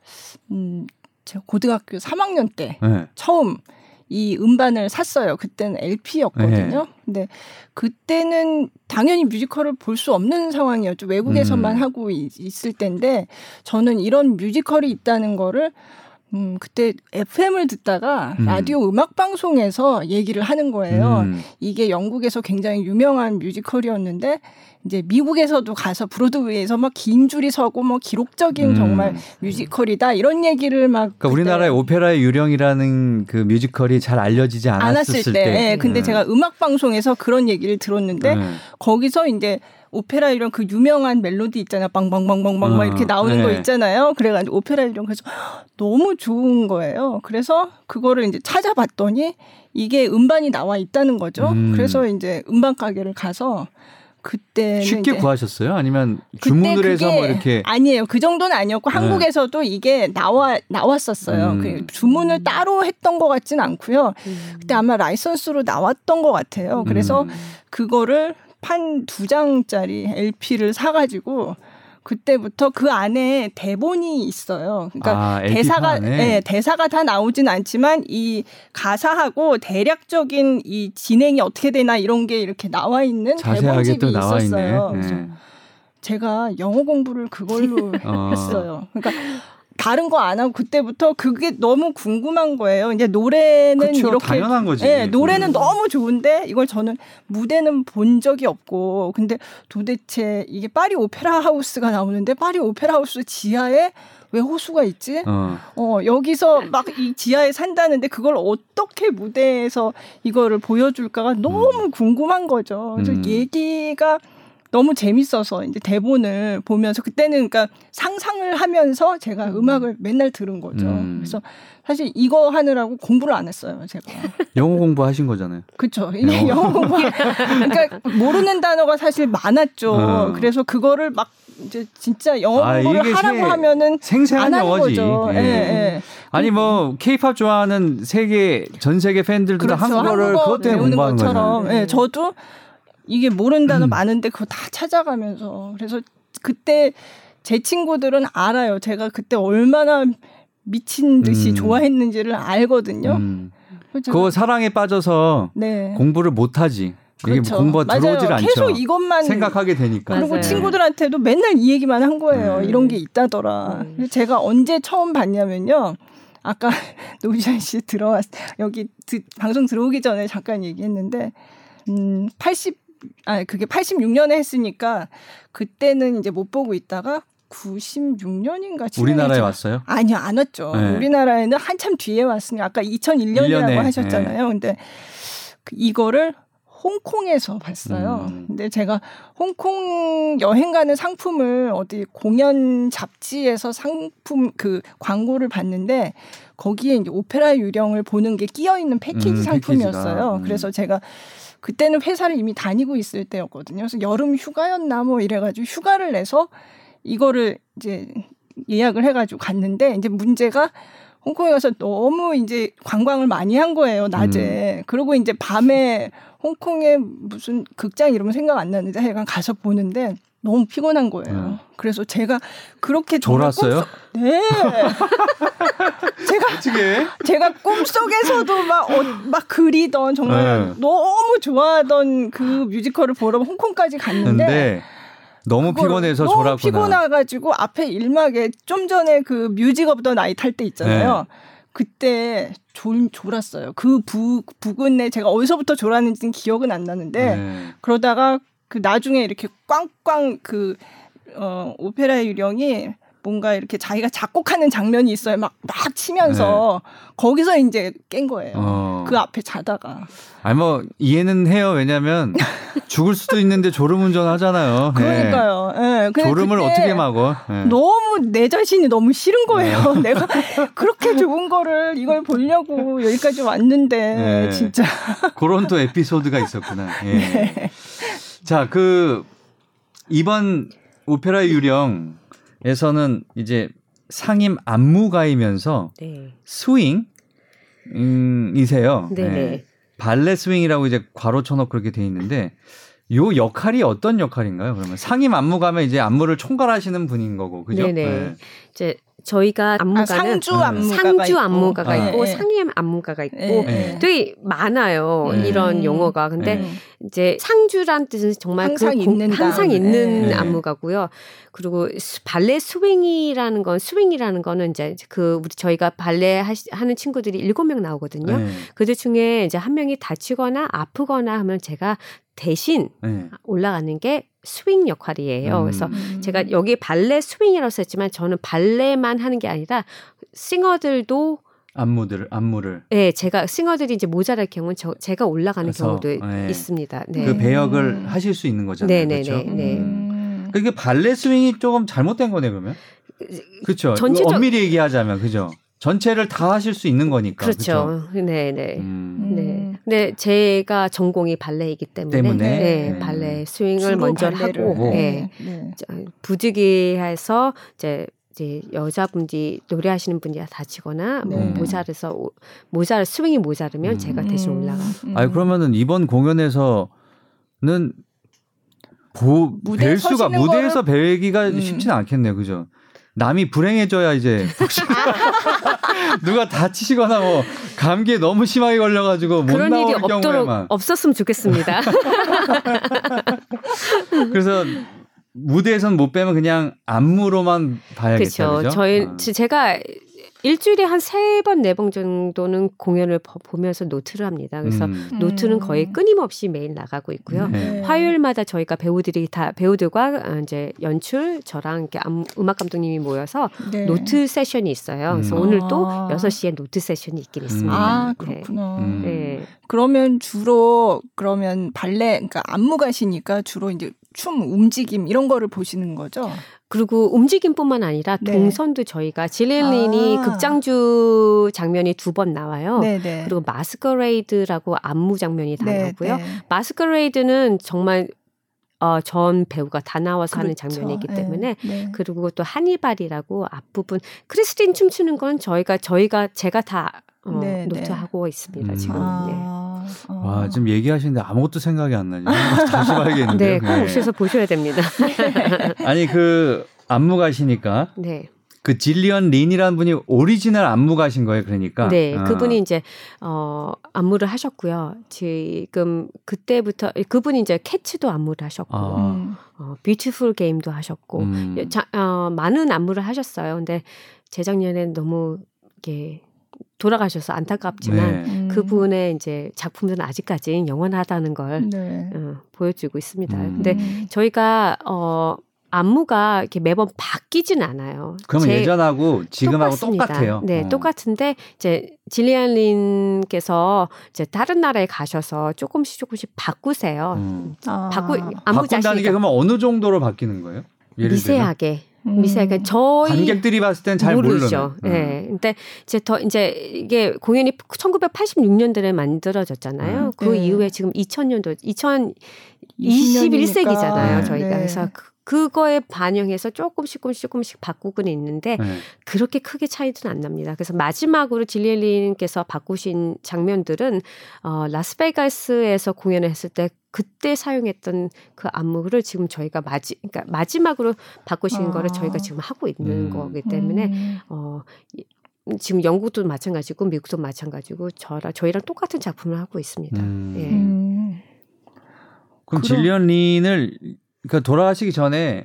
음 제가 고등학교 3학년 때 네. 처음 이 음반을 샀어요. 그때는 LP였거든요. 네. 근데 그때는 당연히 뮤지컬을 볼 수 없는 상황이었죠. 외국에서만 음. 하고 있을 때인데 저는 이런 뮤지컬이 있다는 거를 음, 그때 FM을 듣다가 음. 라디오 음악 방송에서 얘기를 하는 거예요. 음. 이게 영국에서 굉장히 유명한 뮤지컬이었는데 이제 미국에서도 가서 브로드웨이에서 막 긴 줄이 서고 뭐 기록적인 음. 정말 뮤지컬이다 이런 얘기를 막 그러니까 우리나라의 오페라의 유령이라는 그 뮤지컬이 잘 알려지지 않았을, 때. 때. 네, 근데 음. 제가 음악 방송에서 그런 얘기를 들었는데 음. 거기서 이제 오페라 이런 그 유명한 멜로디 있잖아요. 빵빵빵빵빵 어, 막 이렇게 나오는 네. 거 있잖아요. 그래 가지고 오페라 이런 그래서 너무 좋은 거예요. 그래서 그거를 이제 찾아봤더니 이게 음반이 나와 있다는 거죠. 음. 그래서 이제 음반 가게를 가서 그때 쉽게 구하셨어요? 아니면 주문을 해서 뭐 이렇게 아니에요. 그 정도는 아니었고 네. 한국에서도 이게 나와 나왔었어요. 음. 그 주문을 따로 했던 것 같지는 않고요. 음. 그때 아마 라이선스로 나왔던 것 같아요. 그래서 음. 그거를 판 두 장짜리 LP를 사가지고 그때부터 그 안에 대본이 있어요. 그러니까 아, 대사가 네, 대사가 다 나오진 않지만 이 가사하고 대략적인 이 진행이 어떻게 되나 이런 게 이렇게 나와 있는 대본집이 있었어요. 네. 제가 영어 공부를 그걸로 어. 했어요. 그러니까 다른 거 안 하고 그때부터 그게 너무 궁금한 거예요. 이제 노래는 그쵸, 이렇게 당연한 거지. 네, 노래는 음. 너무 좋은데 이걸 저는 무대는 본 적이 없고 근데 도대체 이게 파리 오페라 하우스가 나오는데 파리 오페라 하우스 지하에 왜 호수가 있지? 어, 어 여기서 막 이 지하에 산다는데 그걸 어떻게 무대에서 이거를 보여줄까가 너무 음. 궁금한 거죠. 그래서 음. 얘기가 너무 재밌어서 이제 대본을 보면서 그때는 그러니까 상상을 하면서 제가 음. 악을 맨날 들은 거죠. 음. 그래서 사실 이거 하느라고 공부를 안 했어요, 제가. 영어 공부하신 거잖아요. 그렇죠. 이게 영어 공부. 그러니까 모르는 단어가 사실 많았죠. 어. 그래서 그거를 막 이제 진짜 영어 아, 공부를 하라고 하면은 생생한 영어지. 예. 예, 예. 아니 뭐 케이팝 좋아하는 세계 전 세계 팬들도 그렇죠. 한국어를 한국어 그것 때문에 공부하는 것처럼. 예, 저도 이게 단어 음. 많은데 그거 다 찾아가면서 그래서 그때 제 친구들은 알아요. 제가 그때 얼마나 미친 듯이 음. 좋아했는지를 알거든요. 음. 그거 사랑에 빠져서 네. 공부를 못 하지. 이게 그렇죠. 공부가 들어오질 않죠. 계속 이것만 생각하게 되니까. 그리고 맞아요. 친구들한테도 맨날 이 얘기만 한 거예요. 음. 이런 게 있다더라. 음. 제가 언제 처음 봤냐면요. 아까 노지찬 씨 들어왔 여기 드, 방송 들어오기 전에 잠깐 얘기했는데 음 80. 아 그게 86년에 했으니까 그때는 이제 못 보고 있다가 96년인가 우리나라에 왔어요? 아니요 안 왔죠. 네. 우리나라에는 한참 뒤에 왔으니까 아까 2001년이라고 1년에, 하셨잖아요. 네. 근데 그 이거를 홍콩에서 봤어요. 음. 근데 제가 홍콩 여행 가는 상품을 어디 공연 잡지에서 상품 그 광고를 봤는데 거기에 이제 오페라 유령을 보는 게 끼어 있는 패키지 음, 상품이었어요. 음. 그래서 제가 그때는 회사를 이미 다니고 있을 때였거든요. 그래서 여름 휴가였나 뭐 이래가지고 휴가를 내서 이거를 이제 예약을 해가지고 갔는데 이제 문제가 홍콩에 가서 너무 이제 관광을 많이 한 거예요 낮에. 음. 그리고 이제 밤에 홍콩에 무슨 극장 이름은 생각 안 나는데 하여간 가서 보는데 너무 피곤한 거예요. 음. 그래서 제가 그렇게 졸았어요? 꿈속... 네. 제가 어떻게? 제가 꿈속에서도 막, 어, 막 그리던 정말 네. 너무 좋아하던 그 뮤지컬을 보러 홍콩까지 갔는데 너무 피곤해서 졸았구나. 너무 피곤해가지고 앞에 일막에 좀 전에 그 Music of the Night 할때 있잖아요. 네. 그때 졸, 졸았어요. 그 부, 부근에 제가 어디서부터 졸았는지는 기억은 안 나는데 네. 그러다가 그 나중에 이렇게 꽝꽝 그 어, 오페라 유령이 뭔가 이렇게 자기가 작곡하는 장면이 있어요. 막, 막 치면서 네. 거기서 이제 깬 거예요. 어. 그 앞에 자다가. 아니, 뭐, 이해는 해요. 왜냐면 죽을 수도 있는데 졸음 운전 하잖아요. 네. 그러니까요. 네. 졸음을 어떻게 막어? 네. 너무 내 자신이 너무 싫은 거예요. 네. 내가 그렇게 좋은 거를 이걸 보려고 여기까지 왔는데, 네. 진짜. 그런 또 에피소드가 있었구나. 예. 네. 자, 그, 이번 오페라 유령에서는 이제 상임 안무가이면서 네. 스윙, 음, 이세요. 네. 네. 발레 스윙이라고 이제 괄호 쳐놓고 그렇게 돼 있는데 요 역할이 어떤 역할인가요? 그러면 상임 안무가면 이제 안무를 총괄하시는 분인 거고, 그죠? 네네. 네. 이제 저희가 안무가는 아, 상주 안무가가 상주 있고, 안무가가 네. 있고 네. 상임 안무가가 있고 네. 되게 많아요 네. 이런 용어가. 근데 네. 이제 상주란 뜻은 정말 항상 그 있는 항상 있는 안무가고요. 그리고 발레 스윙이라는 건 스윙이라는 거는 이제 그 우리 저희가 발레 하는 친구들이 일곱 명 나오거든요. 그들 중에 이제 한 명이 다치거나 아프거나 하면 제가 대신 올라가는 게 스윙 역할이에요. 음. 그래서 제가 여기 발레 스윙이라고 썼지만 저는 발레만 하는 게 아니라 싱어들도 안무들 안무를 네 제가 싱어들이 이제 모자랄 경우는 저, 제가 올라가는 그래서, 경우도 네. 있습니다. 네. 그 배역을 음. 하실 수 있는 거잖아요. 네네네. 그렇죠? 네. 음. 그게 발레 스윙이 조금 잘못된 거네 그러면. 그렇죠. 전체적... 엄밀히 얘기하자면 그죠. 전체를 다 하실 수 있는 거니까. 그렇죠. 네, 네. 음. 네. 근데 제가 전공이 발레이기 때문에, 때문에? 네, 네. 발레 스윙을 먼저 하고 네. 네. 부득이해서 이제 이제 여자분들이 노래하시는 분이 다치거나 뭐 네. 모자라서 모자를 스윙이 모자르면 음. 제가 대신 음. 올라가. 음. 아니 그러면은 이번 공연에서는 보, 뵐 수가 무대에서 뵈기가 음. 쉽지는 않겠네요, 그죠? 남이 불행해져야 이제 누가 다치시거나 뭐 감기에 너무 심하게 걸려가지고 못 그런 일이 없도록 경우에만. 없었으면 좋겠습니다. 그래서 무대에선 못 빼면 그냥 안무로만 봐야겠죠. 그렇죠. 저희 아. 제가 일주일에 한 세 번, 네 번 정도는 공연을 보면서 노트를 합니다. 그래서 음. 노트는 거의 음. 끊임없이 매일 나가고 있고요. 네. 화요일마다 저희가 배우들이 다 배우들과 어, 이제 연출, 저랑 이렇게 음악 감독님이 모여서 네. note session이 있어요. 그래서 음. 오늘 또 아. 6시에 note session이 있긴 음. 있습니다. 아, 네. 그렇구나. 네. 네. 그러면 주로 그러면 발레 그러니까 안무가시니까 주로 이제 춤 움직임 이런 거를 보시는 거죠? 그리고 움직임뿐만 아니라 네. 동선도 저희가 질리언 린이 아. 극장주 장면이 두 번 나와요. 네네. 네. 그리고 Masquerade라고 안무 장면이 다 네, 나오고요. 네. Masquerade는 정말 어, 전 배우가 다 나와서 그렇죠. 하는 장면이기 때문에 네, 네. 그리고 또 하니발이라고 앞부분 크리스틴 춤추는 건 저희가 저희가 제가 다 어, 네, 노트하고 있습니다 음. 지금. 아. 와, 지금 얘기하시는데 아무것도 생각이 안 나죠. 다시 봐야겠는데. 네, 꼭 오셔서 보셔야 됩니다. 아니 그 안무가시니까. 네. 그 질리언 린이라는 분이 오리지널 안무가신 거예요, 그러니까. 네, 아. 그분이 이제 어 안무를 하셨고요. 지금 그때부터 그분이 이제 Cats도 안무를 하셨고, 아. 어, Beautiful Game도 하셨고, 음. 자, 어, 많은 안무를 하셨어요. 근데 재작년에 너무 이게 돌아가셔서 안타깝지만 네. 음. 그분의 이제 작품들은 아직까지 영원하다는 걸 네. 어, 보여주고 있습니다. 음. 근데 저희가 어 안무가 이렇게 매번 바뀌진 않아요. 그러면 예전하고 지금하고 똑같습니다. 똑같아요. 네, 어. 똑같은데 이제 질리안 린께서 이제 다른 나라에 가셔서 조금씩 조금씩 바꾸세요. 음. 아. 바꾸 안무 자신 바꾼다는 게 그러면 어느 정도로 바뀌는 거예요? 미세하게. 음. 미세하게 저희 관객들이 봤을 땐 잘 모르죠. 예. 네. 근데 이제 더 이제 이게 공연이 1986년도에 만들어졌잖아요. 음. 그 네. 이후에 지금 2000년도 2021세기잖아요. 저희가 네. 그래서 그 그거에 반영해서 조금씩 조금씩 조금씩 바꾸고는 있는데 네. 그렇게 크게 차이는 안 납니다. 그래서 마지막으로 질리엘린께서 바꾸신 장면들은 어 라스베가스에서 공연을 했을 때 그때 사용했던 그 안무를 지금 저희가 마지 그러니까 마지막으로 바꾸신 아. 거를 저희가 지금 하고 있는 음. 거기 때문에 음. 어 지금 영국도 마찬가지고 미국도 마찬가지고 저랑 저희랑 똑같은 작품을 하고 있습니다. 음. 예. 음. 그럼, 그럼 질리언 린을 그러니까 돌아가시기 전에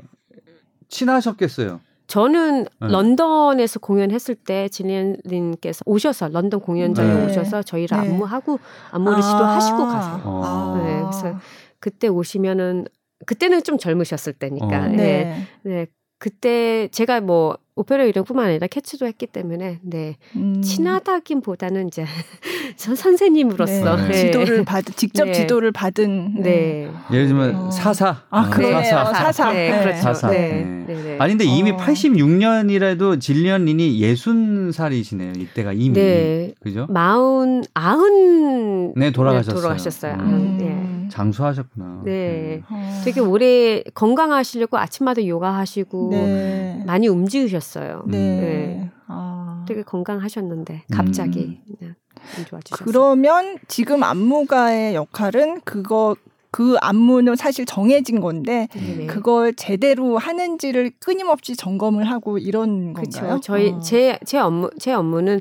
친하셨겠어요. 저는 네. 런던에서 공연했을 때 진리언님께서 오셔서 런던 공연장에 네. 오셔서 저희를 네. 안무하고 안무를 아~ 시도하시고 가세요. 아~ 네, 그래서 그때 오시면은 그때는 좀 젊으셨을 때니까. 어. 네. 네. 네. 그때 제가 뭐 오페라 이름뿐만 아니라 캐치도 했기 때문에 네 음. 친하다긴보다는 이제 선 선생님으로서 네. 네. 지도를 받 직접 네. 지도를 받은 네. 네. 예를 들면 어. 사사 아 그래요 사사, 사사. 네, 네. 그렇죠 사사 네. 네. 아니 근데 이미 어. 86년이라도 질리언 린이 60살이시네요 이때가 이미 네. 그죠 마흔 아흔 네 돌아가셨어요 돌아가셨어요 음. 네. 장수하셨구나. 네. 음. 되게 오래 건강하시려고 아침마다 요가하시고 네. 많이 움직이셨어요. 네. 네. 아. 되게 건강하셨는데 갑자기 음. 안 좋아지셨어요. 그러면 지금 안무가의 역할은 그거 그그 안무는 사실 정해진 건데 네. 그걸 제대로 하는지를 끊임없이 점검을 하고 이런 건가요? 그렇죠. 저희 제제 어. 제 업무 제 업무는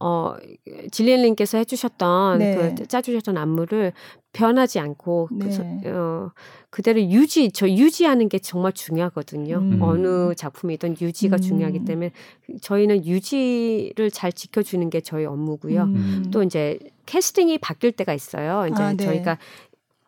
어 질리엔님께서 해주셨던 네. 그 짜주셨던 안무를 변하지 않고 그 네. 그, 어, 그대로 유지 저 유지하는 게 정말 중요하거든요. 음. 어느 작품이든 유지가 음. 중요하기 때문에 저희는 유지를 잘 지켜주는 게 저희 업무고요. 음. 또 이제 캐스팅이 바뀔 때가 있어요. 이제 아, 네. 저희가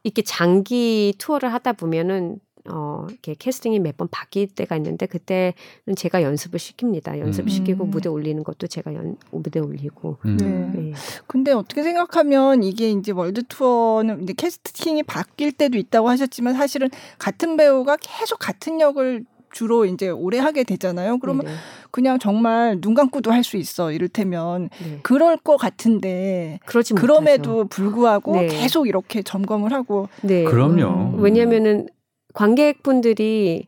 이렇게 장기 투어를 하다 보면은 어, 이렇게 캐스팅이 몇 번 바뀔 때가 있는데 그때는 제가 연습을 시킵니다. 연습 음. 시키고 무대 올리는 것도 제가 연, 무대 올리고. 음. 네. 네. 근데 어떻게 생각하면 이게 이제 월드 투어는 이제 캐스팅이 바뀔 때도 있다고 하셨지만 사실은 같은 배우가 계속 같은 역을 주로 이제 오래 하게 되잖아요. 그러면 네네. 그냥 정말 눈 감고도 할 수 있어. 이를테면 네. 그럴 것 같은데 그럼에도 못하죠. 불구하고 네. 계속 이렇게 점검을 하고 네. 그럼요. 음. 왜냐면은 관객분들이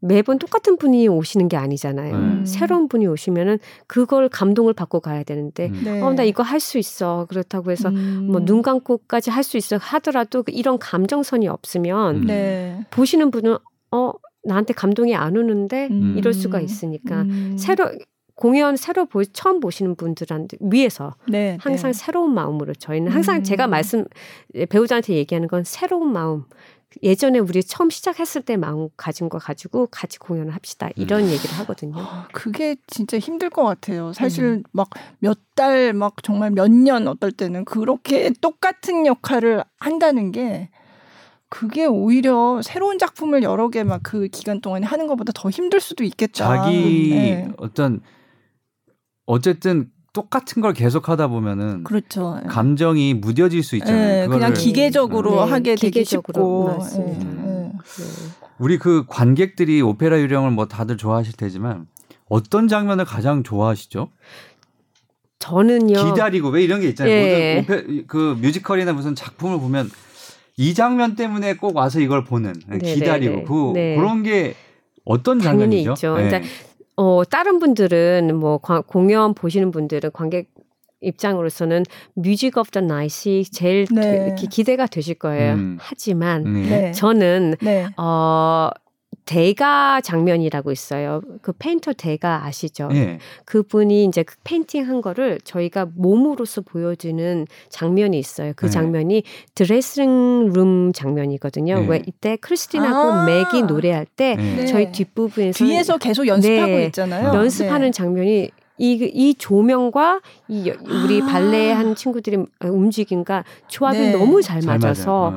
매번 똑같은 분이 오시는 게 아니잖아요. 음. 새로운 분이 오시면은 그걸 감동을 받고 가야 되는데, 음. 네. 어, 나 이거 할 수 있어. 그렇다고 해서 음. 뭐눈 감고까지 할 수 있어 하더라도 그 이런 감정선이 없으면 네. 보시는 분은 어, 나한테 감동이 안 오는데 음. 이럴 수가 있으니까 음. 새로 공연 새로 보, 처음 보시는 분들한테 위해서 네, 항상 네. 새로운 마음으로 저희는 항상 제가 말씀 배우자한테 얘기하는 건 새로운 마음 예전에 우리 처음 시작했을 때 마음 가진 거 가지고 같이 공연을 합시다 이런 음. 얘기를 하거든요. 아, 그게 진짜 힘들 것 같아요. 사실 음. 막몇 달막 정말 몇 년 어떨 때는 그렇게 똑같은 역할을 한다는 게 그게 오히려 새로운 작품을 여러 개 막 그 기간 동안에 하는 것보다 더 힘들 수도 있겠다. 자기 네. 어떤 어쨌든 똑같은 걸 계속 하다 보면은 그렇죠. 감정이 무뎌질 수 있잖아요. 네, 그냥 기계적으로 네, 하게 되기 쉽고. 맞습니다. 네, 네. 우리 그 관객들이 오페라 유령을 뭐 다들 좋아하실 테지만 어떤 장면을 가장 좋아하시죠? 저는요. 기다리고 왜 이런 게 있잖아요. 예. 오페 그 뮤지컬이나 무슨 작품을 보면 이 장면 때문에 꼭 와서 이걸 보는 네, 기다리고 그 네. 그런 게 어떤 장면이죠? 있죠. 네. 그러니까 어, 다른 분들은 뭐 과, 공연 보시는 분들은 관객 입장으로서는 Music of the Night이 제일 네. 기, 기대가 되실 거예요. 음. 하지만 네. 저는 네. 어 드가 장면이라고 있어요. 그 painter 드가 아시죠? 네. 그분이 이제 그 painting 한 거를 저희가 몸으로서 보여주는 장면이 있어요. 그 네. 장면이 dressing room 장면이거든요. 네. 왜 이때 크리스틴하고 아~ 멕이 노래할 때 네. 저희 뒷부분에서 뒤에서 계속 연습하고 네. 있잖아요. 연습하는 네. 장면이 이, 이 조명과 이 우리 아~ 발레 한 친구들이 움직임과 조합이 너무 잘, 잘 맞아서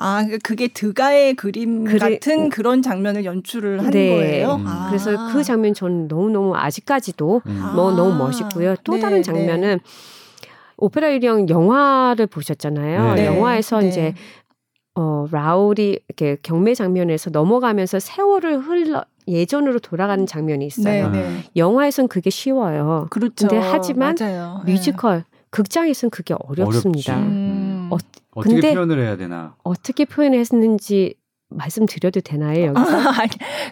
아, 그게 드가의 그림 그리, 같은 그런 장면을 연출을 한 네. 거예요. 음. 아. 그래서 그 장면 저는 너무 너무 아직까지도 음. 뭐 너무 멋있고요. 또 네, 다른 장면은 네. 오페라 유령 영화를 보셨잖아요. 네. 영화에서 네. 이제 어 라울이 이렇게 경매 장면에서 넘어가면서 세월을 흘러 예전으로 돌아가는 장면이 있어요. 네, 네. 영화에서는 그게 쉬워요. 그렇죠. 근데 하지만 맞아요. 뮤지컬 극장에서는 그게 어렵습니다. 음. 어, 어떻게 근데 표현을 해야 되나? 어떻게 표현했는지 말씀드려도 되나요 여기서?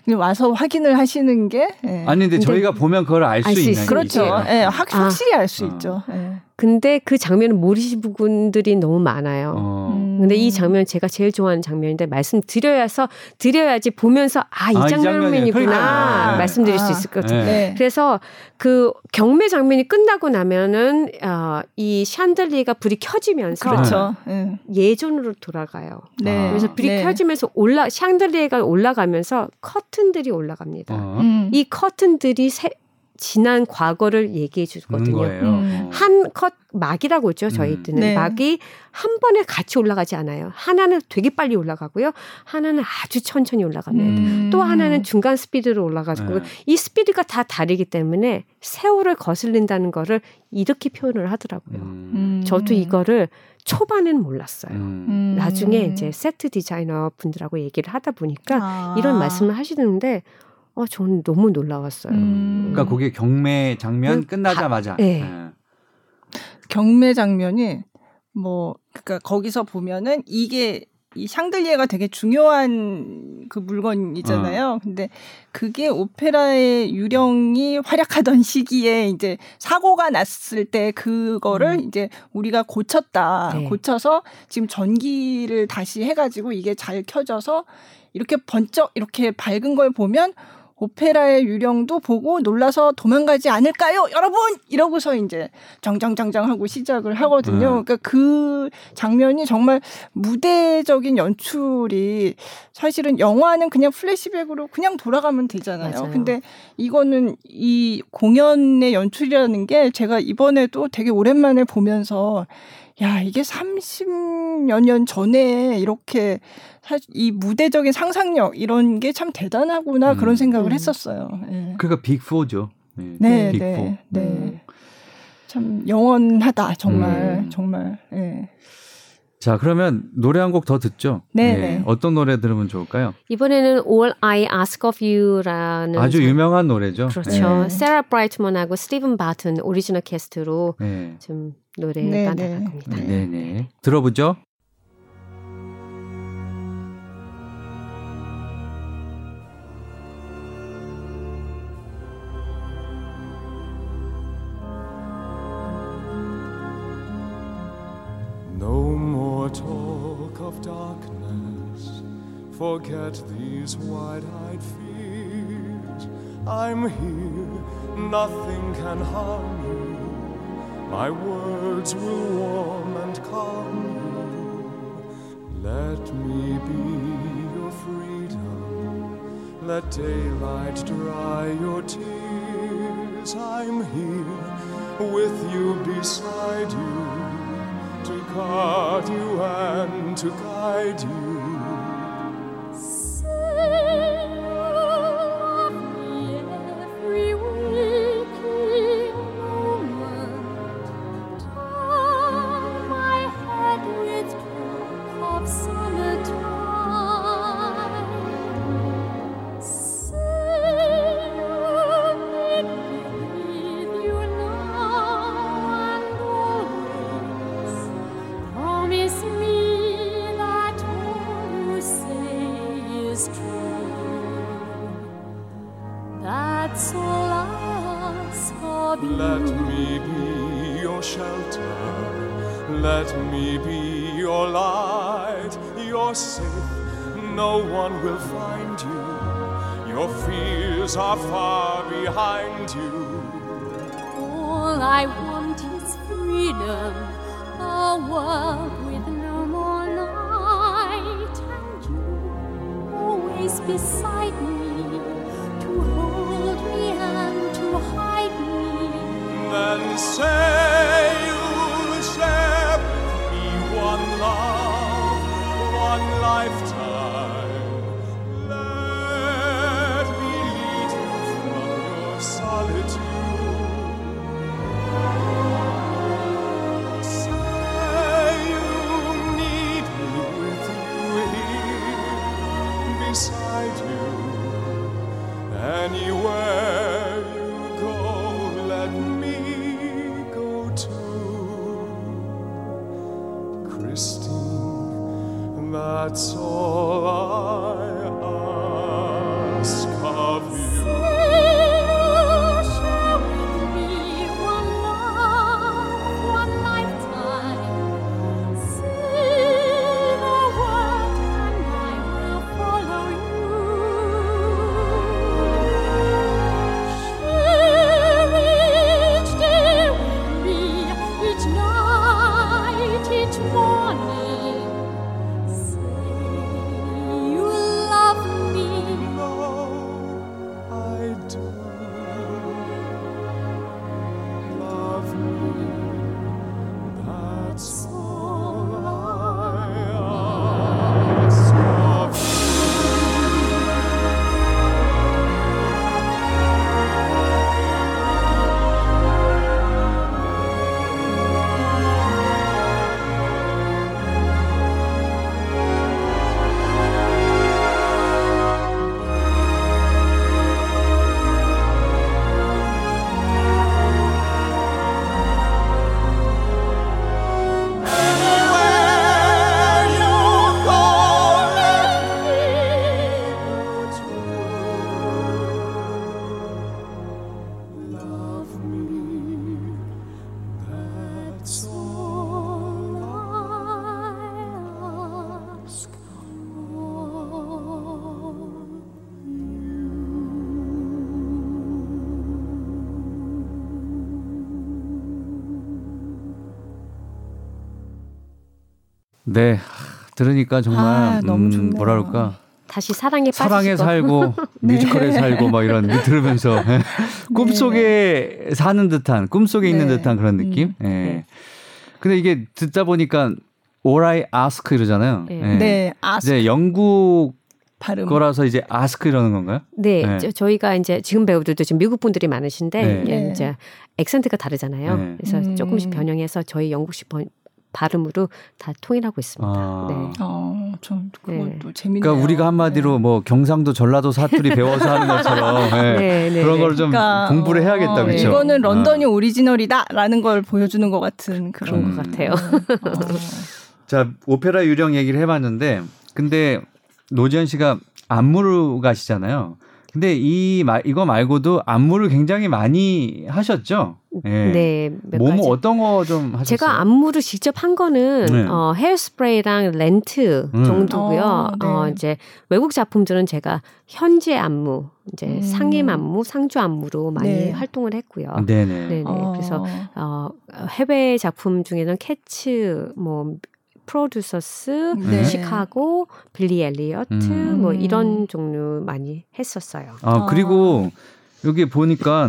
그냥 와서 확인을 하시는 게 네. 아니 근데, 근데 저희가 보면 그걸 알 수 있는 그렇죠. 네, 확, 확실히 아. 알수 있죠. 네. 근데 그 장면을 모르시는 분들이 너무 많아요. 어. 음. 근데 이 장면 제가 제일 좋아하는 장면인데 말씀드려야서 드려야지 보면서 아 이 장면이구나 네. 말씀드릴 아. 수 있을 것 같아요. 네. 그래서 그 경매 장면이 끝나고 나면은 어, 이 샨들리가 불이 켜지면서 그렇죠. 네. 예전으로 돌아가요. 네. 그래서 불이 네. 켜지면서 올라 샹들리에가 올라가면서 커튼들이 올라갑니다. 어. 음. 이 커튼들이 세, 지난 과거를 얘기해 주거든요. 음. 한컷 막이라고 있죠. 저희들은 음. 네. 막이 한 번에 같이 올라가지 않아요. 하나는 되게 빨리 올라가고요. 하나는 아주 천천히 올라갑니다. 음. 또 하나는 중간 스피드로 올라가고 네. 이 스피드가 다 다르기 때문에 세월을 거슬린다는 거를 이렇게 표현을 하더라고요. 음. 저도 이거를 초반에는 몰랐어요. 음. 나중에 이제 세트 디자이너 분들하고 얘기를 하다 보니까 아. 이런 말씀을 하시는데 어, 저는 너무 놀라웠어요. 음. 그러니까 그게 경매 장면 그, 끝나자마자. 네. 네. 경매 장면이 뭐 그러니까 거기서 보면은 이게 이 샹들리에가 되게 중요한 그 물건이잖아요. 어. 근데 그게 오페라의 유령이 활약하던 시기에 이제 사고가 났을 때 그거를 음. 이제 우리가 고쳤다. 네. 고쳐서 지금 전기를 다시 해가지고 이게 잘 켜져서 이렇게 번쩍 이렇게 밝은 걸 보면 오페라의 유령도 보고 놀라서 도망가지 않을까요? 여러분! 이러고서 이제 정정정정 하고 시작을 하거든요. 네. 그러니까 그 장면이 정말 무대적인 연출이 사실은 영화는 그냥 플래시백으로 그냥 돌아가면 되잖아요. 맞아요. 근데 이거는 이 공연의 연출이라는 게 제가 이번에도 되게 오랜만에 보면서 야, 이게 30 여 년 전에 이렇게 이 무대적인 상상력 이런 게 참 대단하구나 음. 그런 생각을 음. 했었어요. 네. 그러니까 Big 4죠. 네, 네, Big 네, 네. 음. 참 영원하다 정말 음. 정말. 네. 자, 그러면 노래 한 곡 더 듣죠. 네, 네. 어떤 노래 들으면 좋을까요? 이번에는 All I Ask of You라는 아주 유명한 노래죠. 그렇죠. 네. 세라 브라이트먼하고 스티븐 바튼 오리지널 캐스트로 네. 좀 노래가 네, 나갈 겁니다. 네, 네. 들어보죠. Forget these wide-eyed fears. I'm here, nothing can harm you. My words will warm and calm you. Let me be your freedom. Let daylight dry your tears. I'm here with you beside you to guard you and to guide you. Let me be your shelter, let me be your light, you're safe, no one will find you, your fears are far behind you. All I want is freedom, a world with no more night, and you always beside me. vencer. 네. 들으니까 정말 아, 너무 음, 뭐라 그럴까? 다시 사랑에 사랑에 살고 네. 뮤지컬에 살고 뭐 이런 들으면서 네. 꿈속에 사는 듯한 꿈속에 있는 네. 듯한 그런 느낌. 음. 예. 네. 근데 이게 듣다 보니까 All I Ask 이러잖아요. 네, 예. 네 ask. 이제 영국 발음. 거라서 이제 아스크 이러는 건가요? 네, 네. 저희가 이제 지금 배우들도 지금 미국 분들이 많으신데 네. 이제 액센트가 다르잖아요. 네. 그래서 음. 조금씩 변형해서 저희 영국식 번, 발음으로 다 통일하고 있습니다. 아. 네. 아, 좀 그것도 네. 재밌네요. 그러니까 우리가 한마디로 네. 뭐 경상도 전라도 사투리 배워서 하는 것처럼 네. 네, 네. 그런 걸좀 그러니까, 공부를 해야겠다, 어, 그렇죠? 이거는 런던이 아. 오리지널이다라는 걸 보여주는 것 같은 그런 음. 것 같아요. 어. 자, 오페라 유령 얘기를 해봤는데, 근데 노지현 씨가 안무가시잖아요. 근데 이말 이거 말고도 안무를 굉장히 많이 하셨죠? 네. 네 뭐뭐 어떤 거 좀 하셨어요? 제가 안무를 직접 한 거는 네. 어, Hairspray랑 Rent 음. 정도고요. 어, 네. 어, 이제 외국 작품들은 제가 현재 안무, 이제 음. 상임 안무, 상주 안무로 많이 네. 활동을 했고요. 네네. 네네. 어. 그래서 어, 해외 작품 중에는 Cats, 뭐 Producers, 네. 시카고, 빌리 엘리어트 음. 뭐 이런 종류 많이 했었어요. 아 그리고 여기 보니까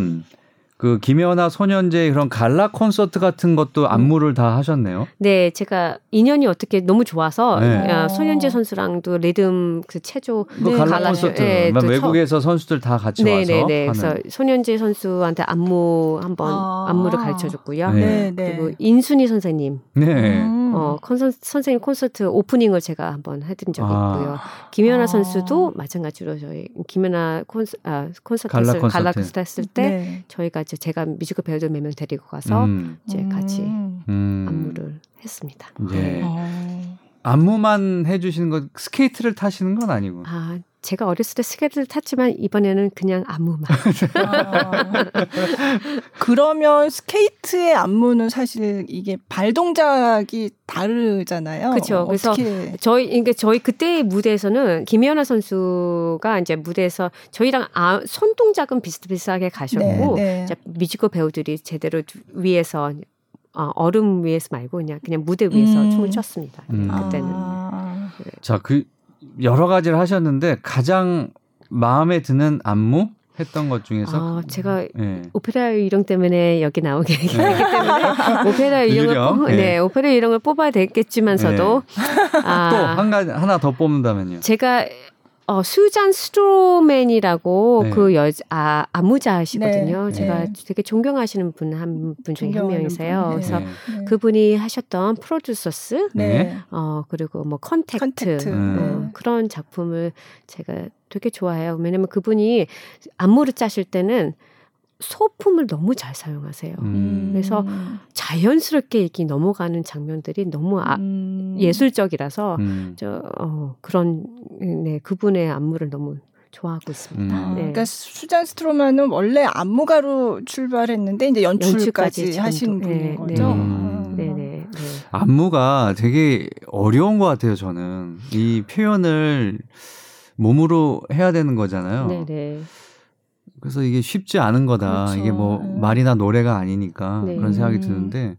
그 김연아 소년제 그런 갈라 콘서트 같은 것도 음. 안무를 다 하셨네요. 네, 제가 인연이 어떻게 너무 좋아서 네. 야, 소년제 선수랑도 리듬 그 체조 그 갈라, 갈라 콘서트 네, 외국에서 처... 선수들 다 같이 네, 와서 네, 네. 그래서 소년제 선수한테 안무 한번 아. 안무를 가르쳐 줬고요. 네. 네. 그리고 인순이 선생님. 네. 음. 어, 콘서, 선생님 콘서트 오프닝을 제가 한번 해드린 적이 아. 있고요. 김연아 아. 선수도 마찬가지로 저희 김연아 콘서, 아, 콘서트 갈라 콘서트, 갈라 콘서트 했을 때 네. 저희가 이제 제가 뮤지컬 배우들 몇 명 데리고 가서 음. 이제 같이 음. 안무를 했습니다. 네. 어. 안무만 해주시는 건 스케이트를 타시는 건 아니고. 아 제가 어렸을 때 스케이트를 탔지만 이번에는 그냥 안무만. 아, 그러면 스케이트의 안무는 사실 이게 발 동작이 다르잖아요. 그렇죠. 그래서 저희 그러니까 저희 그때 무대에서는 김연아 선수가 이제 무대에서 저희랑 아, 손 동작은 비슷비슷하게 가셨고 네, 네. 뮤지컬 배우들이 제대로 위에서 어, 얼음 위에서 말고 그냥 그냥 무대 위에서 음. 춤을 췄습니다. 음. 그때는. 아. 네. 자그 여러 가지를 하셨는데 가장 마음에 드는 안무 했던 것 중에서 아, 제가 네. 오페라 유령 때문에 여기 나오게 네. 했기 때문에 오페라 유령을 유령? 뽑, 네. 네. 오페라 유령을 뽑아야 되겠지만서도 네. 아, 또한 가지 하나 더 뽑는다면요. 제가 어, 수잔 스트로맨이라고 네. 그 여, 아, 안무자시거든요. 네. 제가 네. 되게 존경하시는 분 한분 중에 한 명이세요. 분. 그래서 네. 네. 그분이 하셨던 Producers, 네. 어, 그리고 뭐 Contact, Contact. 어, 그런 작품을 제가 되게 좋아해요. 왜냐면 그분이 안무를 짜실 때는 소품을 너무 잘 사용하세요. 음. 그래서 자연스럽게 이렇게 넘어가는 장면들이 너무 아, 음. 예술적이라서 음. 저 어, 그런 네 그분의 안무를 너무 좋아하고 있습니다. 음. 네. 그러니까 수잔 스트로만은 원래 안무가로 출발했는데 이제 연출까지, 연출까지 하신 분인 네, 거죠. 음. 네. 네, 네, 네. 안무가 되게 어려운 것 같아요. 저는 이 표현을 몸으로 해야 되는 거잖아요. 네, 네. 그래서 이게 쉽지 않은 거다. 그렇죠. 이게 뭐 네. 말이나 노래가 아니니까 네. 그런 생각이 드는데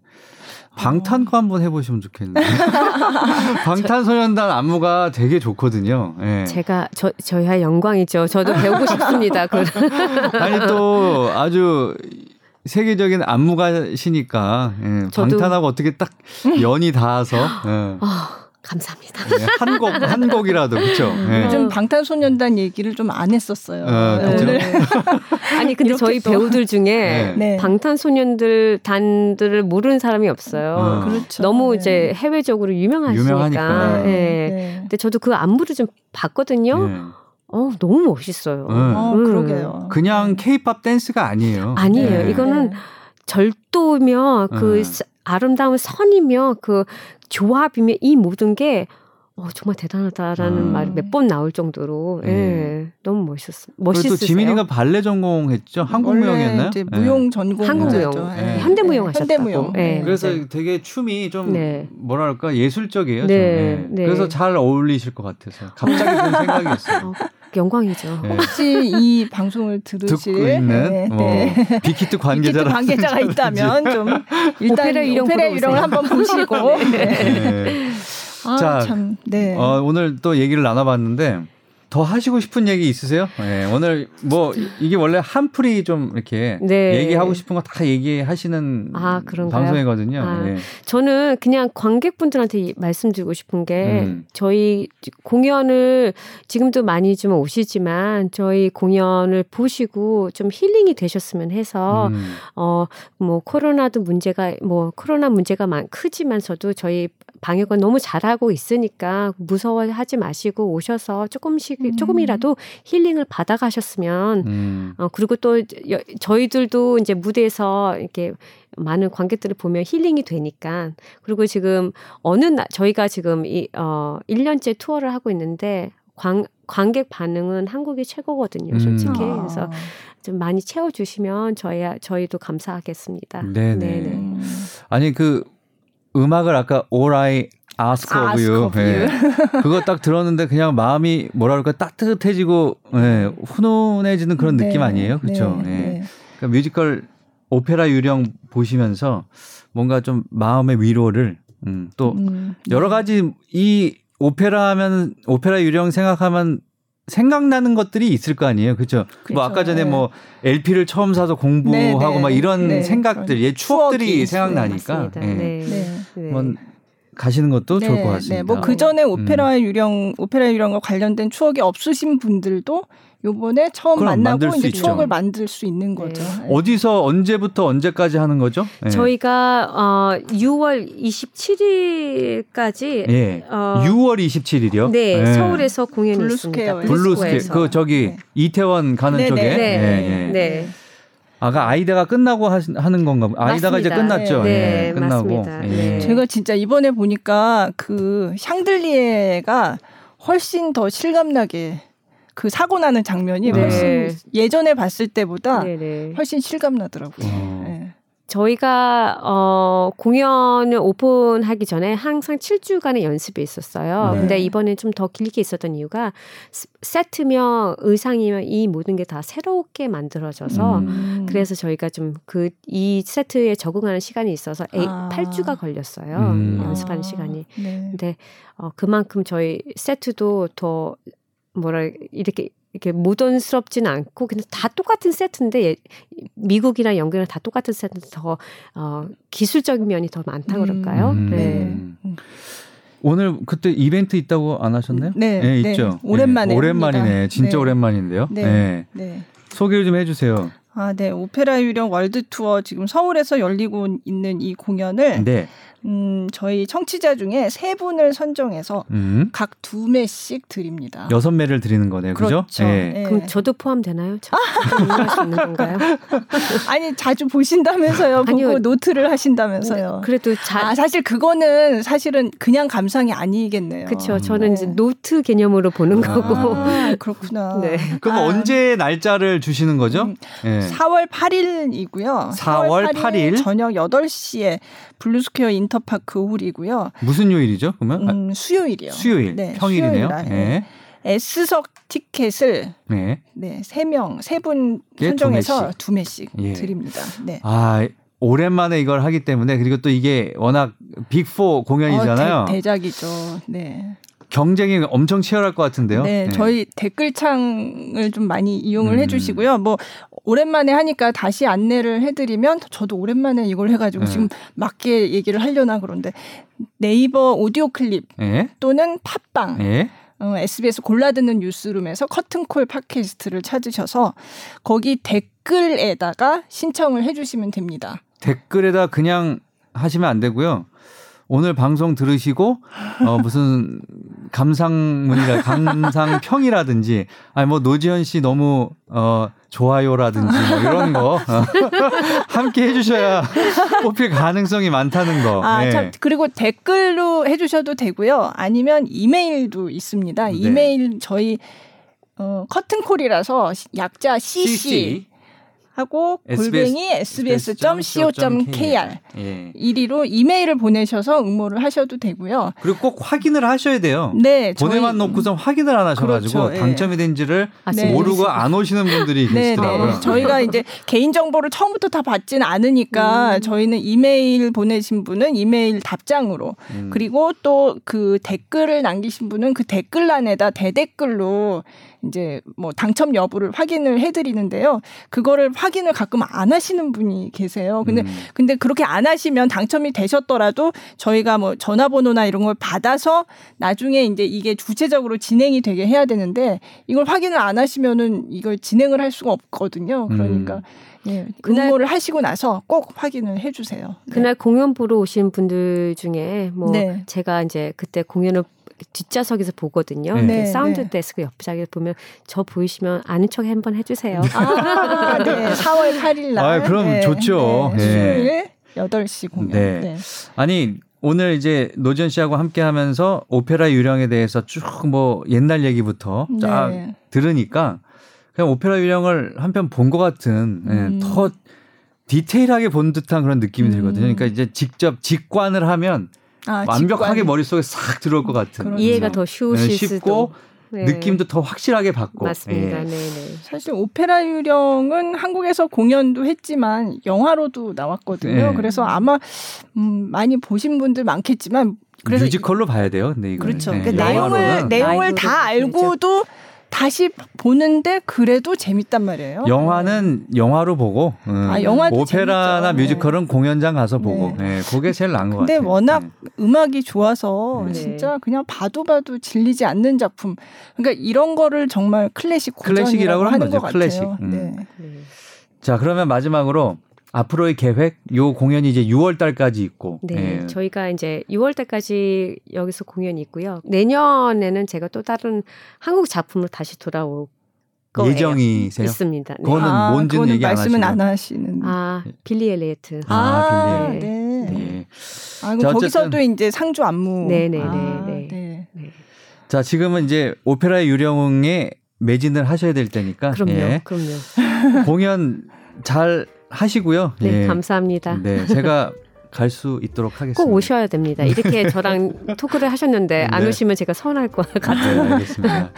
방탄 거 한번 해보시면 좋겠네요. 방탄소년단 안무가 되게 좋거든요. 네. 제가 저 저희야 영광이죠. 저도 배우고 싶습니다. 아니 또 아주 세계적인 안무가시니까 예, 방탄하고 어떻게 딱 연이 닿아서. 예. 아, 감사합니다. 네, 한 곡, 한 곡이라도, 그쵸? 네. 요즘 방탄소년단 얘기를 좀 안 했었어요. 어, 그쵸? 네. 아니, 근데 저희 또. 배우들 중에 네. 네. 방탄소년들 단들을 모르는 사람이 없어요. 어. 그렇죠. 너무 네. 이제 해외적으로 유명하시니까. 유명하니까. 네. 근데 저도 그 안무를 좀 봤거든요. 어, 너무 멋있어요. 어, 음. 그러게요. 그냥 케이팝 댄스가 아니에요. 아니에요. 이거는 절도며 그 아름다운 선이며 그 조합이며 이 모든 게 어, 정말 대단하다라는 음. 말이 몇 번 나올 정도로 예, 네. 너무 멋있었 멋있으세요. 또 지민이가 발레 전공했죠. 한국무용이었나요? 이제 무용 네. 전공 한국무용, 네. 현대무용 하셨다고. 현대무용. 네. 그래서 되게 춤이 좀 네. 뭐랄까 예술적이에요. 네. 네. 그래서 잘 어울리실 것 같아서 갑자기 든 생각이었어요. 어, 영광이죠. 네. 혹시 이 방송을 들으실 듣고 있는 네, 어, 네. 빅히트 관계자라 관계자가 있다면 좀 일단 오페라 유령 오페라 유령을 한번 보시고 네. 아, 자, 참, 네. 어, 오늘 또 얘기를 나눠봤는데 더 하시고 싶은 얘기 있으세요? 네, 오늘 뭐 이게 원래 한풀이 좀 이렇게 네. 얘기하고 싶은 거 다 얘기하시는 아, 방송이거든요. 아, 네. 저는 그냥 관객분들한테 말씀드리고 싶은 게 음. 저희 공연을 지금도 많이 좀 오시지만 저희 공연을 보시고 좀 힐링이 되셨으면 해서 음. 어뭐 코로나도 문제가 뭐 코로나 문제가 많 크지만서도 저희 방역은 너무 잘하고 있으니까 무서워하지 마시고 오셔서 조금씩 음. 조금이라도 힐링을 받아가셨으면 음. 어 그리고 또 여, 저희들도 이제 무대에서 이렇게 많은 관객들을 보면 힐링이 되니까 그리고 지금 어느 날 저희가 지금 이 어 1년째 투어를 하고 있는데 관 관객 반응은 한국이 최고거든요, 솔직히. 음. 그래서 좀 많이 채워주시면 저희 저희도 감사하겠습니다. 네네. 네네. 아니 그 음악을 아까 All I Ask of ask You, of you. 네. 그거 딱 들었는데 그냥 마음이 뭐랄까 따뜻해지고 네, 훈훈해지는 그런 네. 느낌 아니에요, 그렇죠? 네. 네. 그러니까 뮤지컬 오페라 유령 보시면서 뭔가 좀 마음의 위로를 음, 또 음, 여러 가지 이 오페라 하면 오페라 유령 생각하면 생각나는 것들이 있을 거 아니에요. 그렇죠? 그렇죠. 뭐 아까 전에 네. 뭐 LP를 처음 사서 공부하고 네, 네. 막 이런 네. 생각들, 예, 추억들이 생각나니까. 네. 네. 네. 한번 가시는 것도 좋을 것 같습니다. 뭐 그 전에 오페라 음. 유령 오페라 유령과 관련된 추억이 없으신 분들도 요번에 처음 만나고 이제 추억을 만들 수 있는 네. 거죠. 네. 어디서 언제부터 언제까지 하는 거죠? 네. 저희가 어 6월 27일까지 예. 어 6월 27일이요? 네, 네. 서울에서 공연이 있습니다. 블루스퀘어. 그 저기 네. 이태원 가는 네, 쪽에. 네. 네. 네. 아까 아이다가 끝나고 하는 건가? 아이다가 이제 끝났죠. 네, 예, 끝나고. 예. 제가 진짜 이번에 보니까 그 샹들리에가 훨씬 더 실감나게 그 사고 나는 장면이 네. 훨씬 예전에 봤을 때보다 네네. 훨씬 실감 나더라고요. 어. 네. 저희가 어 공연을 오픈하기 전에 항상 7주간의 연습이 있었어요. 네. 근데 이번에 좀더 길게 있었던 이유가 세트며 의상이며 이 모든 게 다 새롭게 만들어져서 음. 그래서 저희가 좀 그 이 세트에 적응하는 시간이 있어서 아. 8주가 걸렸어요. 음. 연습하는 시간이. 네. 근데 어 그만큼 저희 세트도 더 뭐라 이렇게 이렇게 모던스럽지는 않고 그냥 다 똑같은 세트인데 미국이나 영국이랑 다 똑같은 세트인데 더 어, 기술적인 면이 더 많다 음. 그럴까요? 음. 네. 오늘 그때 이벤트 있다고 안 하셨나요? 네, 네, 네 있죠. 오랜만에 네, 오랜만이네. 진짜 네. 오랜만인데요. 네. 네. 네. 소개를 좀 해주세요. 아, 네. 오페라 유령 world tour 지금 서울에서 열리고 있는 이 공연을 네. 음, 저희 청취자 중에 세 분을 선정해서 음. 각두 매씩 드립니다. 여섯 매를 드리는 거네요. 그죠? 그렇죠. 네. 네. 그럼 저도 포함되나요? 저, 수 있는 건가요? 아니, 자주 보신다면서요. 아니요. 보고 노트를 하신다면서요. 그래도 자... 아, 사실 그거는 사실은 그냥 감상이 아니겠네요. 그렇죠. 저는 네. 이제 노트 개념으로 보는 아, 거고. 그렇구나. 네. 그럼 아. 언제 날짜를 주시는 거죠? 음, 네. 4월 8일이고요. 4월, 4월 8일, 8일 저녁 8시에 블루스퀘어 인터파크 홀이고요. 무슨 요일이죠? 그러면 음, 수요일이요. 수요일. 네, 평일이네요. 수요일 네. S석 티켓을 네, 네, 3명, 3분 선정해서 두 매씩, 예. 드립니다. 네. 아, 오랜만에 이걸 하기 때문에 그리고 또 이게 워낙 Big 4 공연이잖아요. 어, 대, 대작이죠. 네. 경쟁이 엄청 치열할 것 같은데요. 네, 네. 저희 댓글창을 좀 많이 이용을 음. 해주시고요. 뭐 오랜만에 하니까 다시 안내를 해드리면 저도 오랜만에 이걸 해가지고 네. 지금 맞게 얘기를 하려나 그런데 네이버 오디오 클립 네. 또는 팟빵. 네. 어, SBS 골라듣는 뉴스룸에서 커튼콜 팟캐스트를 찾으셔서 거기 댓글에다가 신청을 해주시면 됩니다. 댓글에다 그냥 하시면 안 되고요. 오늘 방송 들으시고 어 무슨 감상문이라 감상평이라든지 아니 뭐 노지현 씨 너무 어 좋아요라든지 뭐 이런 거 어, 함께 해주셔야 뽑힐 가능성이 많다는 거. 아, 네. 참 그리고 댓글로 해주셔도 되고요. 아니면 이메일도 있습니다. 네. 이메일 저희 어, 커튼콜이라서 약자 CC. CC. 하고 골뱅이 sbs.co.kr 예. 1위로 이메일을 보내셔서 응모를 하셔도 되고요. 그리고 꼭 확인을 하셔야 돼요. 네, 보내만 놓고선 확인을 안 하셔가지고 그렇죠, 예. 당첨이 된지를 아, 네. 모르고 안 오시는 분들이 네, 네. 계시더라고요. 네, 저희가 이제 개인 정보를 처음부터 다 받지는 않으니까 음. 저희는 이메일 보내신 분은 이메일 답장으로 음. 그리고 또 그 댓글을 남기신 분은 그 댓글란에다 대댓글로 이제 뭐 당첨 여부를 확인을 해드리는데요. 그거를 확인을 가끔 안 하시는 분이 계세요. 근데 음. 근데 그렇게 안 하시면 당첨이 되셨더라도 저희가 뭐 전화번호나 이런 걸 받아서 나중에 이제 이게 주체적으로 진행이 되게 해야 되는데 이걸 확인을 안 하시면은 이걸 진행을 할 수가 없거든요. 그러니까. 음. 예, 응모를 하시고 나서 꼭 확인을 해주세요. 네. 그날 공연 보러 오신 분들 중에 뭐 네. 제가 이제 그때 공연을 뒷좌석에서 보거든요. 네. 네. 사운드 네. desk 옆자리에 보면 저 보이시면 아는 척 한번 해주세요. 아, 네. 4월 8일 날. 아, 그럼 네. 좋죠. 네. 수요일 8시 공연. 네. 네. 아니 오늘 이제 노지현 씨하고 함께 하면서 오페라 유령에 대해서 쭉 뭐 옛날 얘기부터 쫙 들으니까 그냥 오페라 유령을 한 편 본 것 같은 음. 더 디테일하게 본 듯한 그런 느낌이 들거든요. 그러니까 이제 직접 직관을 하면 아, 완벽하게 직관. 머릿속에 싹 들어올 것 같은. 그렇죠. 이해가 더 쉬우실 네, 쉽고 네. 느낌도 더 확실하게 받고. 맞습니다. 예. 네, 네. 사실 오페라 유령은 한국에서 공연도 했지만 영화로도 나왔거든요. 네. 그래서 아마 음, 많이 보신 분들 많겠지만 그래서 뮤지컬로 봐야 돼요. 네, 그렇죠. 네. 그 내용을 내용을 다 알고도 다시 보는데 그래도 재밌단 말이에요. 영화는 네. 영화로 보고, 음. 아, 영화 오페라나 재밌죠. 뮤지컬은 네. 공연장 가서 보고, 네. 네. 그게 제일 나은 것 같아요. 근데 워낙 네. 음악이 좋아서 네. 진짜 그냥 봐도 봐도 질리지 않는 작품. 그러니까 이런 거를 정말 클래식 클래식이라고 하는 거죠. 클래식. 음. 자 그러면 마지막으로 앞으로의 계획, 요 공연이 이제 6월 달까지 있고. 네, 예. 저희가 이제 6월 달까지 여기서 공연이 있고요. 내년에는 제가 또 다른 한국 작품으로 다시 돌아올 거예요. 예정이세요? 있습니다. 네. 그거는 아, 뭔지는 얘기 안 말씀은 안 하시는. 아, 빌리 엘리어트. 아, 아 빌리. 네. 네. 아, 자, 거기서도 이제 상주 안무. 네, 네, 아, 네, 네. 네. 자, 지금은 이제 오페라의 유령에 매진을 하셔야 될 때니까. 그럼요. 예. 그럼요. 공연 잘 하시고요. 네, 예. 감사합니다. 네, 제가 갈 수 있도록 하겠습니다. 꼭 오셔야 됩니다. 이렇게 저랑 토크를 하셨는데 안 네. 오시면 제가 서운할 것 같아요. 네, 알겠습니다.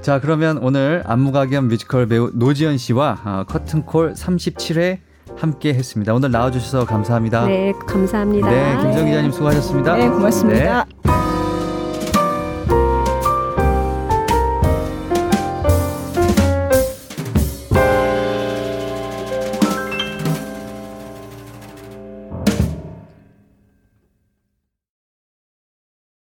자, 그러면 오늘 안무가 겸 뮤지컬 배우 노지연 씨와 어, 커튼콜 37회 함께 했습니다. 오늘 나와주셔서 감사합니다. 네, 감사합니다. 네, 김정 기자님 수고하셨습니다. 네, 고맙습니다. 네.